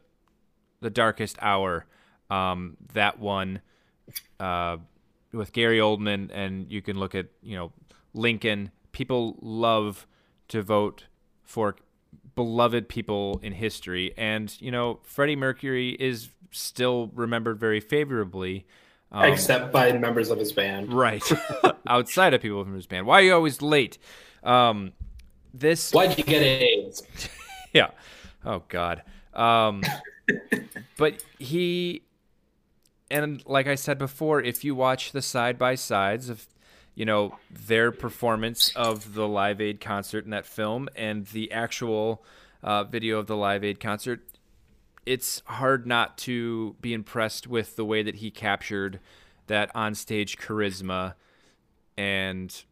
[SPEAKER 6] the Darkest Hour. Um, that one uh, with Gary Oldman, and you can look at you know Lincoln. People love to vote for beloved people in history, and you know Freddie Mercury is still remembered very favorably. Um,
[SPEAKER 7] Except by members of his band.
[SPEAKER 6] right outside of people from his band. Why are you always late? Um, this
[SPEAKER 7] Why'd you get AIDS?
[SPEAKER 6] yeah. Oh God. Um, but he, and like I said before, if you watch the side by sides of, you know, their performance of the Live Aid concert in that film and the actual uh, video of the Live Aid concert, it's hard not to be impressed with the way that he captured that onstage charisma and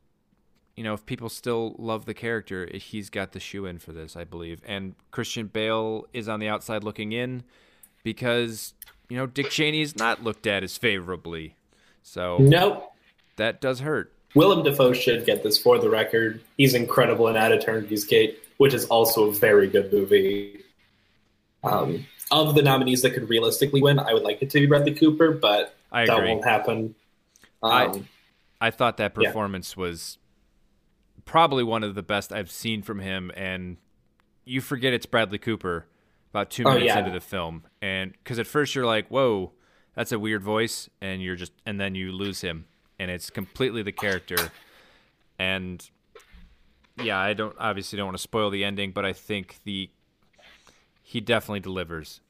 [SPEAKER 6] you know, if people still love the character, he's got the shoe in for this, I believe. And Christian Bale is on the outside looking in because, you know, Dick Cheney is not looked at as favorably. So
[SPEAKER 7] Nope.
[SPEAKER 6] that does hurt.
[SPEAKER 7] Willem Dafoe should get this for the record. He's incredible in At Eternity's Gate, which is also a very good movie. Um, of the nominees that could realistically win, I would like it to be Bradley Cooper, but
[SPEAKER 6] I
[SPEAKER 7] that won't happen.
[SPEAKER 6] I-
[SPEAKER 7] Um,
[SPEAKER 6] I thought that
[SPEAKER 7] Yeah.
[SPEAKER 6] performance was probably one of the best I've seen from him. And you forget it's Bradley Cooper about two minutes
[SPEAKER 7] yeah.
[SPEAKER 6] into the film. And because at first you're like, whoa, that's a weird voice. And you're just, and then you lose him. And it's completely the character. And yeah, I don't obviously don't want to spoil the ending, but I think the he definitely delivers.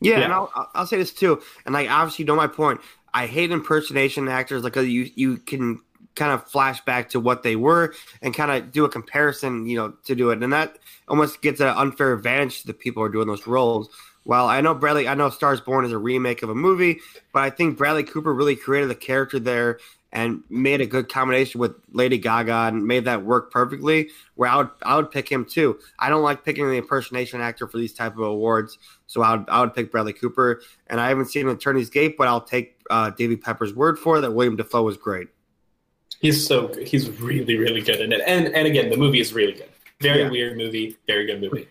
[SPEAKER 5] Yeah,
[SPEAKER 7] Yeah.
[SPEAKER 5] and I'll, I'll- I'll say this too, and like obviously, you know my point. I hate impersonation actors like 'cause you you can kind of flash back to what they were and kind of do a comparison, you know, to do it, and that almost gets an unfair advantage to the people who are doing those roles. Well, I know Bradley, I know Stars Born is a remake of a movie, but I think Bradley Cooper really created the character there and made a good combination with Lady Gaga and made that work perfectly. Where I would I would pick him too. I don't like picking the impersonation actor for these type of awards, so I would I would pick Bradley Cooper. And I haven't seen Eternity's Gate, but I'll take uh, Davy Pepper's word for it that William Dafoe was great.
[SPEAKER 7] He's so good. He's really, really good in it. And and again, the movie is really good. Very
[SPEAKER 5] Yeah.
[SPEAKER 7] weird movie. Very good movie.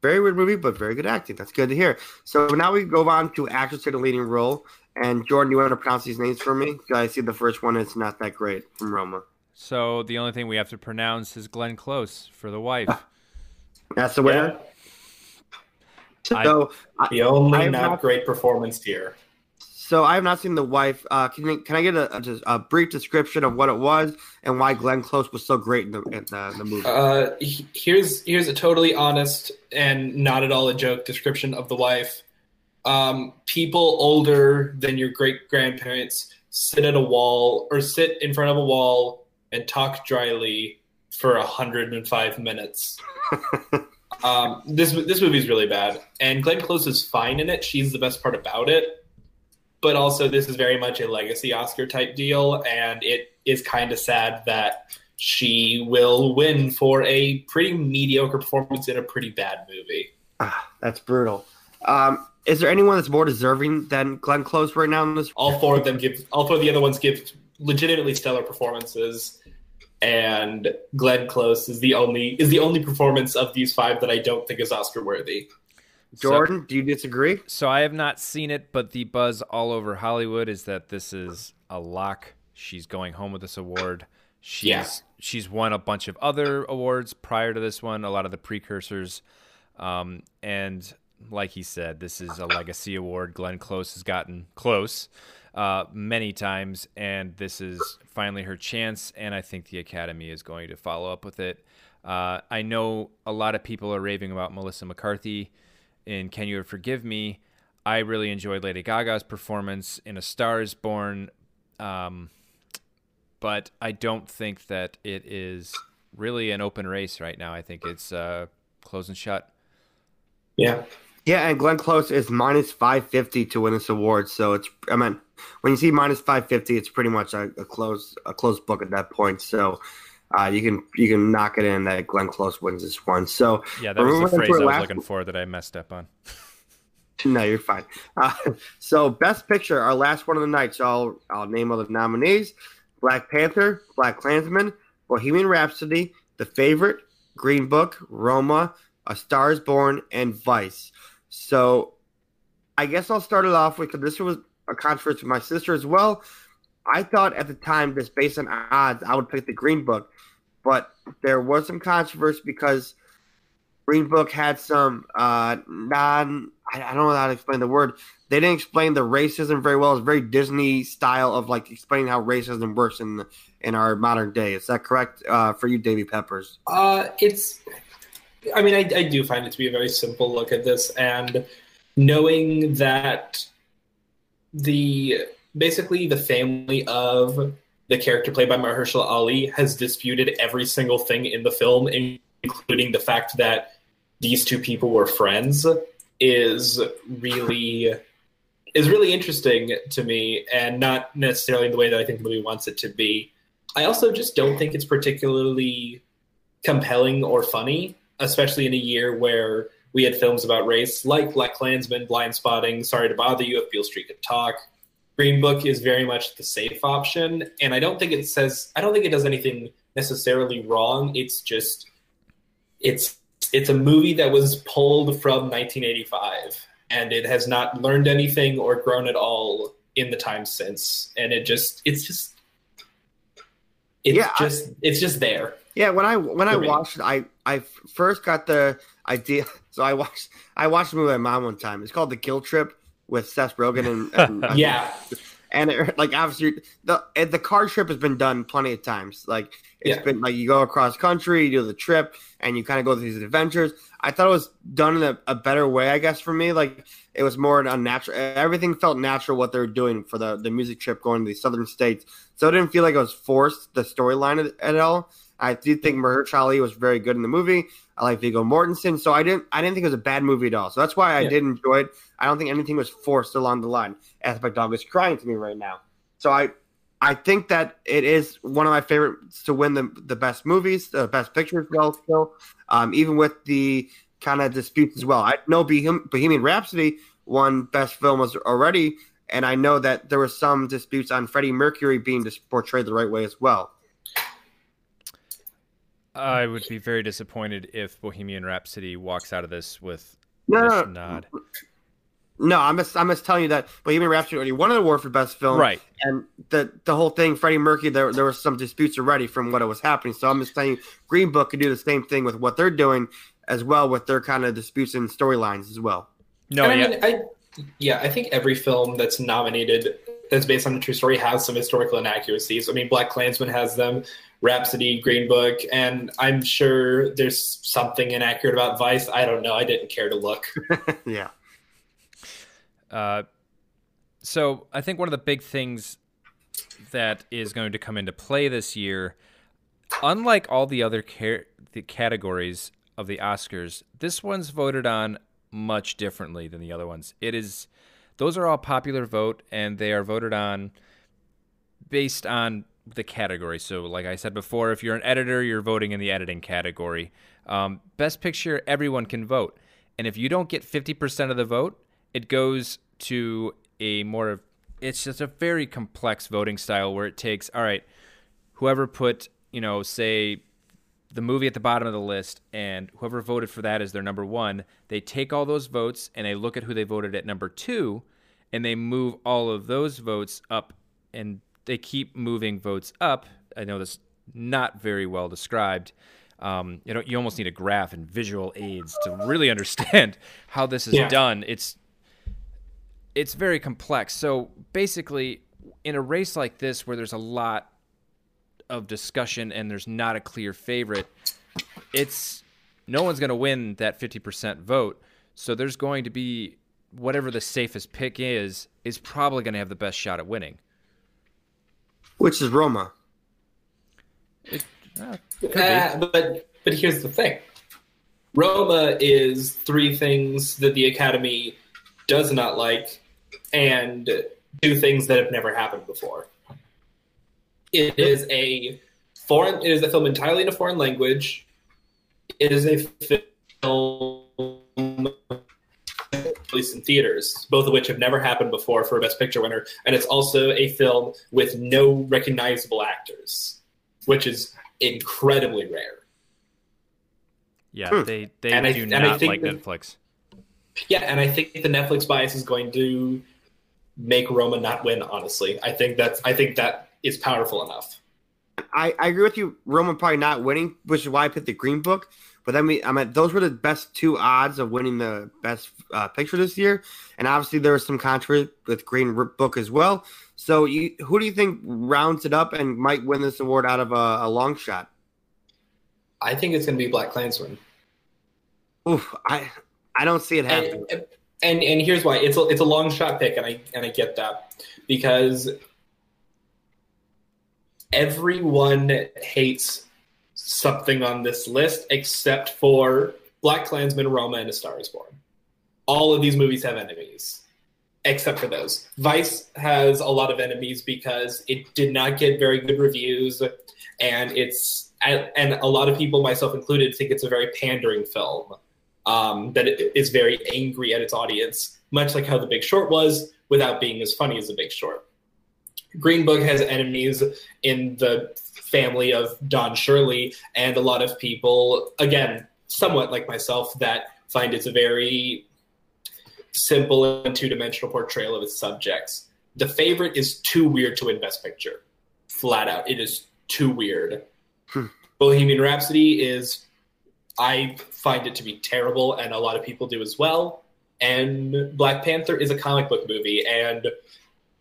[SPEAKER 5] Very weird movie, but very good acting. That's good to hear. So now we go on to actress in a leading role. And Jordan, you want to pronounce these names for me? 'Cause I see the first one is not that great from Roma.
[SPEAKER 6] So the only thing we have to pronounce is Glenn Close for the wife.
[SPEAKER 5] That's the winner. So, I,
[SPEAKER 7] The only
[SPEAKER 5] I have
[SPEAKER 7] not
[SPEAKER 5] not-
[SPEAKER 7] great performance here.
[SPEAKER 5] so I have not seen the wife. Uh, can I, can I get a, a, just a brief description of what it was and why Glenn Close was so great in the, in the, the movie?
[SPEAKER 7] Uh, here's here's a totally honest and not at all a joke description of the wife. Um, people older than your great grandparents sit at a wall or sit in front of a wall and talk dryly for 105 minutes. um, this this movie is really bad, and Glenn Close is fine in it. She's the best part about it. But also, this is very much a legacy Oscar type deal, and it is kind of sad that she will win for a pretty mediocre performance in a pretty bad movie.
[SPEAKER 5] Ah, that's brutal. Um, is there anyone that's more deserving than Glenn Close right now in this?
[SPEAKER 7] All four of them give, all four of the other ones give legitimately stellar performances, and Glenn Close is the only is the only performance of these five that I don't think is Oscar worthy.
[SPEAKER 5] Jordan, do you disagree?
[SPEAKER 6] So I have not seen it, but the buzz all over Hollywood is that this is a lock. She's going home with this award. She's
[SPEAKER 7] Yeah.
[SPEAKER 6] she's won a bunch of other awards prior to this one, a lot of the precursors. Um, and like he said, this is a legacy award. Glenn Close has gotten close uh, many times, and this is finally her chance. And I think the Academy is going to follow up with it. Uh, I know a lot of people are raving about Melissa McCarthy in Can You Forgive Me. I really enjoyed Lady Gaga's performance in A Star is Born, um, but I don't think that it is really an open race right now. I think it's uh, close and shut.
[SPEAKER 7] Yeah,
[SPEAKER 5] Yeah, and Glenn Close is minus five fifty to win this award. So it's I mean, when you see minus five fifty, it's pretty much a, a close a close book at that point. So uh, you can you can knock it in that Glenn Close wins this one. So
[SPEAKER 6] Yeah, that was the
[SPEAKER 5] moving on to
[SPEAKER 6] phrase I was
[SPEAKER 5] last-
[SPEAKER 6] looking for that I messed up on.
[SPEAKER 5] No, you're fine. Uh, so, best picture, our last one of the night. So, I'll, I'll name all the nominees: Black Panther, Black Klansman, Bohemian Rhapsody, The Favorite, Green Book, Roma, A Star Is Born, and Vice. So, I guess I'll start it off with this was a controversy with my sister as well. I thought at the time, just based on odds, I would pick the Green Book, but there was some controversy because Green Book had some uh, non. I, I don't know how to explain the word. They didn't explain the racism very well. It's very Disney style of like explaining how racism works in in our modern day. Is that correct uh, for you, Davy Peppers?
[SPEAKER 7] Uh, it's. I mean, I, I do find it to be a very simple look at this, and knowing that the basically the family of the character played by Mahershala Ali has disputed every single thing in the film, including the fact that these two people were friends, is really is really interesting to me, and not necessarily in the way that I think the movie wants it to be. I also just don't think it's particularly compelling or funny, especially in a year where we had films about race like Black Klansman, Blind Spotting, Sorry to Bother You, If Beale Street Could Talk. Green Book is very much the safe option, and I don't think it says I don't think it does anything necessarily wrong. It's just it's it's a movie that was pulled from 1985, and it has not learned anything or grown at all in the time since, and it just it's just it's
[SPEAKER 5] Yeah, I-
[SPEAKER 7] just it's just there.
[SPEAKER 5] Yeah, when I when I
[SPEAKER 7] me.
[SPEAKER 5] watched it, I I first got the idea. So I watched I watched the movie with my mom one time. It's called The Guilt Trip with Seth Rogen and, and
[SPEAKER 7] Yeah,
[SPEAKER 5] and it, like obviously the the car trip has been done plenty of times. Like it's
[SPEAKER 7] Yeah.
[SPEAKER 5] been like you go across country, you do the trip, and you kind of go through these adventures. I thought it was done in a, a better way, I guess, for me. Like it was more an unnatural. Everything felt natural what they were doing for the the music trip going to the southern states. So it didn't feel like it was forced the storyline at, at all. I do think Mahershala Ali was very good in the movie. I like Viggo Mortensen, so I didn't I didn't think it was a bad movie at all. So that's why I
[SPEAKER 7] Yeah.
[SPEAKER 5] did enjoy it. I don't think anything was forced along the line. As my dog is crying to me right now. So I I think that it is one of my favorites to win the the best movies, the best pictures, well, still, um, even with the kind of disputes as well. I know Bohemian Rhapsody won best film was already, and I know that there were some disputes on Freddie Mercury being portrayed the right way as well.
[SPEAKER 6] I would be very disappointed if Bohemian Rhapsody walks out of this with
[SPEAKER 5] No,
[SPEAKER 6] this
[SPEAKER 5] no, no.
[SPEAKER 6] nod.
[SPEAKER 5] No, I'm just I'm just telling you that Bohemian Rhapsody already won an award for best film,
[SPEAKER 6] Right.
[SPEAKER 5] And the the whole thing, Freddie Mercury, there there was some disputes already from what it was happening. So I'm just saying, Green Book could do the same thing with what they're doing as well with their kind of disputes and storylines as well.
[SPEAKER 6] No,
[SPEAKER 7] And I
[SPEAKER 6] yeah.
[SPEAKER 7] mean, I yeah, I think every film that's nominated that's based on a true story has some historical inaccuracies. I mean, Black Klansman has them, Rhapsody, Green Book, and I'm sure there's something inaccurate about Vice. I don't know. I didn't care to look.
[SPEAKER 5] yeah.
[SPEAKER 6] Uh, so I think one of the big things that is going to come into play this year, unlike all the other car- the categories of the Oscars, this one's voted on much differently than the other ones. It is those are all popular vote and they are voted on based on the category. So, like I said before, if you're an editor, you're voting in the editing category. Um, best picture, everyone can vote. And if you don't get 50% of the vote, it goes to a more, of. it's just a very complex voting style where it takes, all right, whoever put, you know, say the movie at the bottom of the list and whoever voted for that as their number one, they take all those votes and they look at who they voted at number two and they move all of those votes up and they keep moving votes up. I know this not very well described. Um, you know, you almost need a graph and visual aids to really understand how this is
[SPEAKER 7] Yeah.
[SPEAKER 6] done. It's it's very complex. So basically, in a race like this, where there's a lot of discussion and there's not a clear favorite, it's no one's going to win that 50% vote. So there's going to be whatever the safest pick is is probably going to have the best shot at winning.
[SPEAKER 5] Which is Roma.
[SPEAKER 6] Uh,
[SPEAKER 7] Uh, but but here's the thing. Roma is three things that the Academy does not like and do things that have never happened before. It is a foreign it is a film entirely in a foreign language. It is a film released in theaters, both of which have never happened before for a Best Picture winner, and it's also a film with no recognizable actors, which is incredibly rare.
[SPEAKER 6] Yeah,
[SPEAKER 5] Hmm.
[SPEAKER 6] they they
[SPEAKER 7] And I-
[SPEAKER 6] do
[SPEAKER 7] and I
[SPEAKER 6] not
[SPEAKER 7] think
[SPEAKER 6] like
[SPEAKER 7] that-
[SPEAKER 6] Netflix.
[SPEAKER 7] Yeah, and I think the Netflix bias is going to make Roma not win. Honestly, I think that's I think that is powerful enough.
[SPEAKER 5] I, I agree with you. Roma probably not winning, which is why I picked the Green Book. But then we, I mean, those were the best two odds of winning the best uh, picture this year. And obviously, there was some controversy with Green Book as well. So, you, who do you think rounds it up and might win this award out of a, a long shot?
[SPEAKER 7] I think it's going to be Black Klansman.
[SPEAKER 5] Oof, I I don't see it happening.
[SPEAKER 7] And, and and here's why it's a, it's a long shot pick, and I and I get that because everyone hates something on this list except for Black Klansman, Roma, and A Star Is Born. All of these movies have enemies, except for those. Vice has a lot of enemies because it did not get very good reviews, and it's and a lot of people, myself included, think it's a very pandering film um, that is very angry at its audience, much like how The Big Short was, without being as funny as The Big Short. Green Book has enemies in the family of Don Shirley, and a lot of people, again, somewhat like myself, that find it's a very simple and two dimensional portrayal of its subjects. The favorite is too weird to win Best Picture. Flat out. It is too weird.
[SPEAKER 5] Hmm.
[SPEAKER 7] Bohemian Rhapsody is I find it to be terrible, and a lot of people do as well. And Black Panther is a comic book movie, and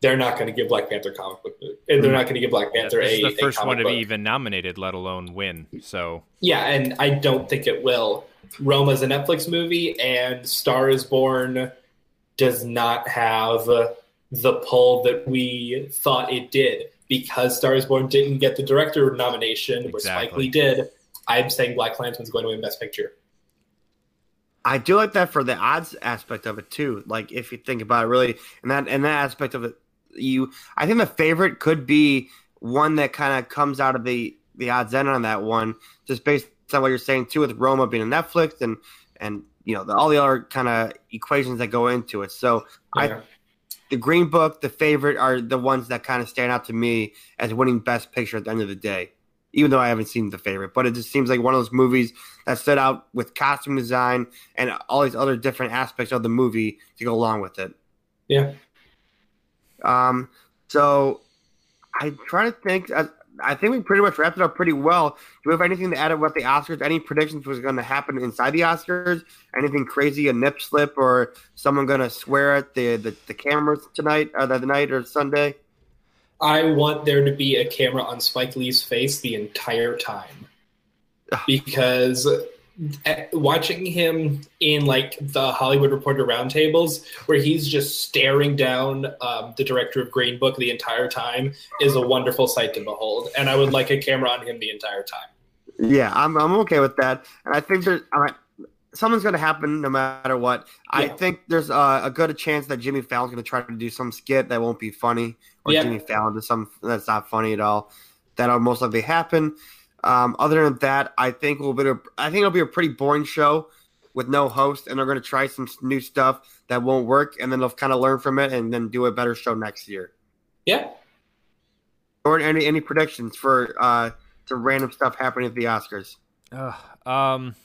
[SPEAKER 7] they're not going to give Black Panther comic book, and they're not going to give Black Panther
[SPEAKER 6] this
[SPEAKER 7] a
[SPEAKER 6] is the first
[SPEAKER 7] comic
[SPEAKER 6] one to
[SPEAKER 7] book.
[SPEAKER 6] be even nominated, let alone win. So
[SPEAKER 7] Yeah, and I don't think it will. Roma's a Netflix movie, and Star is Born does not have the pull that we thought it did because Star is Born didn't get the director nomination, where Spike Lee did. I'm saying Black Klansman's going to win Best Picture.
[SPEAKER 5] I do like that for the odds aspect of it too. Like if you think about it, really, and that and that aspect of it, you, I think the favorite could be one that kind of comes out of the the odds end on that one, just based on what you're saying too, with Roma being a Netflix and and you know the, all the other kind of equations that go into it. So I the Green Book, the favorite, are the ones that kind of stand out to me as winning Best Picture at the end of the day. Even though I haven't seen the favorite, but it just seems like one of those movies that stood out with costume design and all these other different aspects of the movie to go along with it.
[SPEAKER 7] Yeah.
[SPEAKER 5] Um. So I try to think. I, I think we pretty much wrapped it up pretty well. Do we have anything to add about the Oscars? Any predictions was going to happen inside the Oscars? Anything crazy, a nip slip, or someone going to swear at the, the the cameras tonight, or the night, or Sunday?
[SPEAKER 7] I want there to be a camera on Spike Lee's face the entire time because watching him in like the Hollywood Reporter roundtables, where he's just staring down um, the director of Green Book the entire time, is a wonderful sight to behold. And I would like a camera on him the entire time.
[SPEAKER 5] Yeah, I'm I'm okay with that, and I think there's all right, something's going to happen no matter what. I think there's a, a good chance that Jimmy Fallon's going to try to do some skit that won't be funny, or
[SPEAKER 7] Yeah.
[SPEAKER 5] Jimmy Fallon does something that's not funny at all. That'll most likely happen. Um, other than that, I think will be a, I think it'll be a pretty boring show with no host, and they're going to try some new stuff that won't work, and then they'll kind of learn from it, and then do a better show next year.
[SPEAKER 7] Yeah.
[SPEAKER 5] Or any any predictions for uh, some random stuff happening at the Oscars?
[SPEAKER 6] Ugh, um,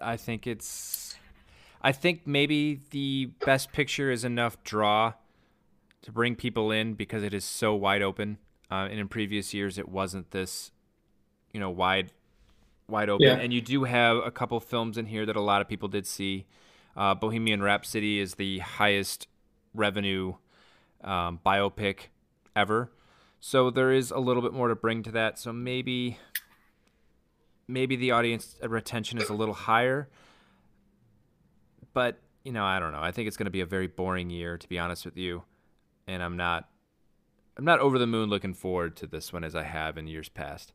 [SPEAKER 6] I think it's. I think maybe the best picture is enough draw to bring people in because it is so wide open. Uh, and in previous years, it wasn't this, you know, wide, wide open.
[SPEAKER 7] Yeah.
[SPEAKER 6] And you do have a couple films in here that a lot of people did see. Uh, Bohemian Rhapsody is the highest revenue um, biopic ever. So there is a little bit more to bring to that. So maybe maybe the audience retention is a little higher. But, you know, I don't know. I think it's going to be a very boring year to be honest with you. And I'm not I'm not over the moon looking forward to this one as I have in years past.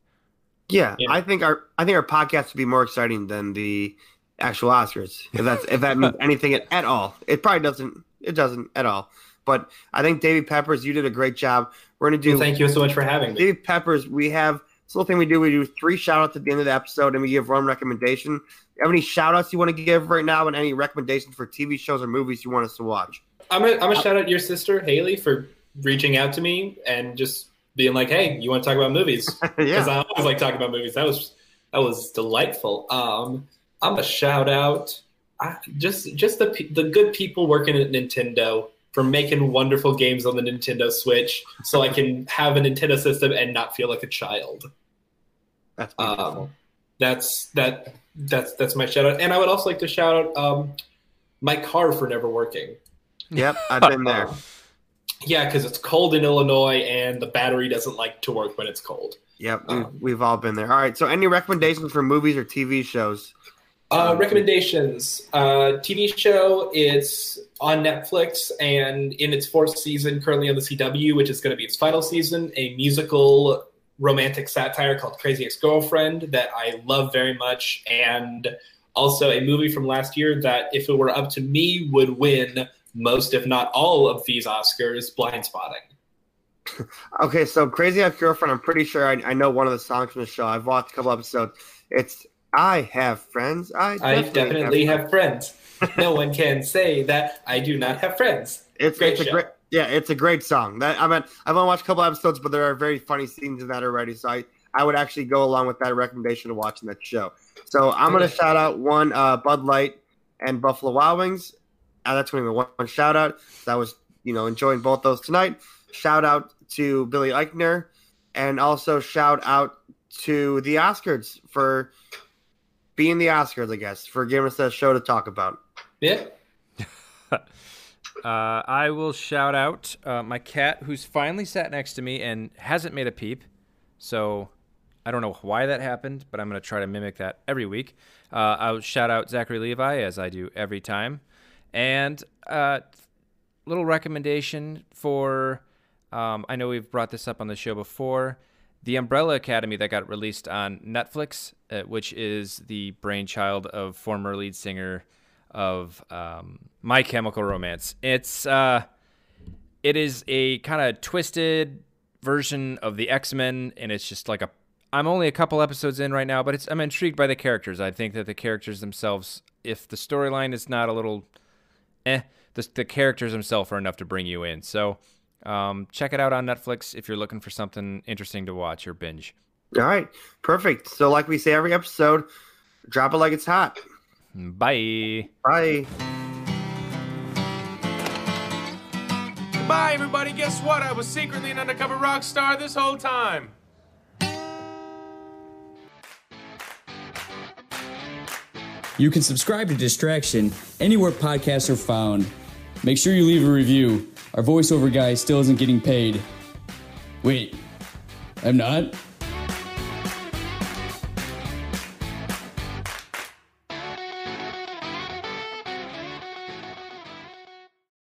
[SPEAKER 5] Yeah,
[SPEAKER 7] Yeah.
[SPEAKER 5] I think our I think our podcast would be more exciting than the actual Oscars. If that's if that means anything at, at all, it probably doesn't. It doesn't at all. But I think Davy Peppers, you did a great job. We're gonna do
[SPEAKER 7] Well, thank you so much for having me.
[SPEAKER 5] Davy Peppers. We have this little thing we do. We do three shout outs at the end of the episode, and we give one recommendation. You have any shout outs you want to give right now, and any recommendations for TV shows or movies you want us to watch?
[SPEAKER 7] I'm gonna, I'm gonna shout out your sister Haley for reaching out to me and just being like, "Hey, you want to talk about movies?" Because
[SPEAKER 5] yeah,
[SPEAKER 7] I always like talking about movies. That was that was delightful. Um, I'm gonna shout out I, just just the the good people working at Nintendo for making wonderful games on the Nintendo Switch, so I can have a Nintendo system and not feel like a child.
[SPEAKER 5] that's beautiful.
[SPEAKER 7] Um, that's that that's that's my shout out, and I would also like to shout out um, my car for never working.
[SPEAKER 5] yep, I've been there.
[SPEAKER 7] Yeah, because it's cold in Illinois, and the battery doesn't like to work when it's cold.
[SPEAKER 5] Yep, we've,
[SPEAKER 7] um,
[SPEAKER 5] we've all been there. All right, so any recommendations for movies or TV shows?
[SPEAKER 7] Uh, recommendations: uh, TV show. It's on Netflix and in its fourth season, currently on the CW, which is going to be its final season. A musical romantic satire called Crazy Ex-Girlfriend that I love very much, and also a movie from last year that, if it were up to me, would win most, if not all, of these Oscars. Blind Spotting.
[SPEAKER 5] Okay, so Crazy Ex Girlfriend. I'm pretty sure I, I know one of the songs from the show. I've watched a couple episodes. It's I have friends. I
[SPEAKER 7] I
[SPEAKER 5] definitely,
[SPEAKER 7] definitely
[SPEAKER 5] have.
[SPEAKER 7] have friends. no one can say that I do not have friends.
[SPEAKER 5] It's,
[SPEAKER 7] great
[SPEAKER 5] it's a great. Yeah, it's a great song. That I mean, I've only watched a couple episodes, but there are very funny scenes in that already. So I, I would actually go along with that recommendation of watching that show. So I'm gonna shout out one uh, Bud Light and Buffalo Wild Wings. Uh, that's only one, one shout out. So I was you know enjoying both those tonight. Shout out to Billy Eichner, and also shout out to the Oscars for being the Oscars. I guess for giving us that show to talk about.
[SPEAKER 7] Yeah.
[SPEAKER 6] Uh, I will shout out uh, my cat, who's finally sat next to me and hasn't made a peep. So I don't know why that happened, but I'm going to try to mimic that every week. Uh, I'll shout out Zachary Levi as I do every time, and uh, little recommendation for. Um, I know we've brought this up on the show before. The Umbrella Academy that got released on Netflix, uh, which is the brainchild of former lead singer of um, My Chemical Romance. It's uh, it is a kind of twisted version of the X Men, and it's just like a. I'm only a couple episodes in right now, but it's I'm intrigued by the characters. I think that the characters themselves, if the storyline is not a little, eh, the the characters themselves are enough to bring you in. So. Um, check it out on Netflix if you're looking for something interesting to watch or binge.
[SPEAKER 5] All right, perfect. So, like we say every episode, drop it like it's hot.
[SPEAKER 6] Bye.
[SPEAKER 5] Bye.
[SPEAKER 4] Goodbye, everybody. Guess what? I was secretly an undercover rock star this whole time.
[SPEAKER 1] You can subscribe to Distraction anywhere podcasts are found. Make sure you leave a review. Our voiceover guy still isn't getting paid. Wait, I'm not?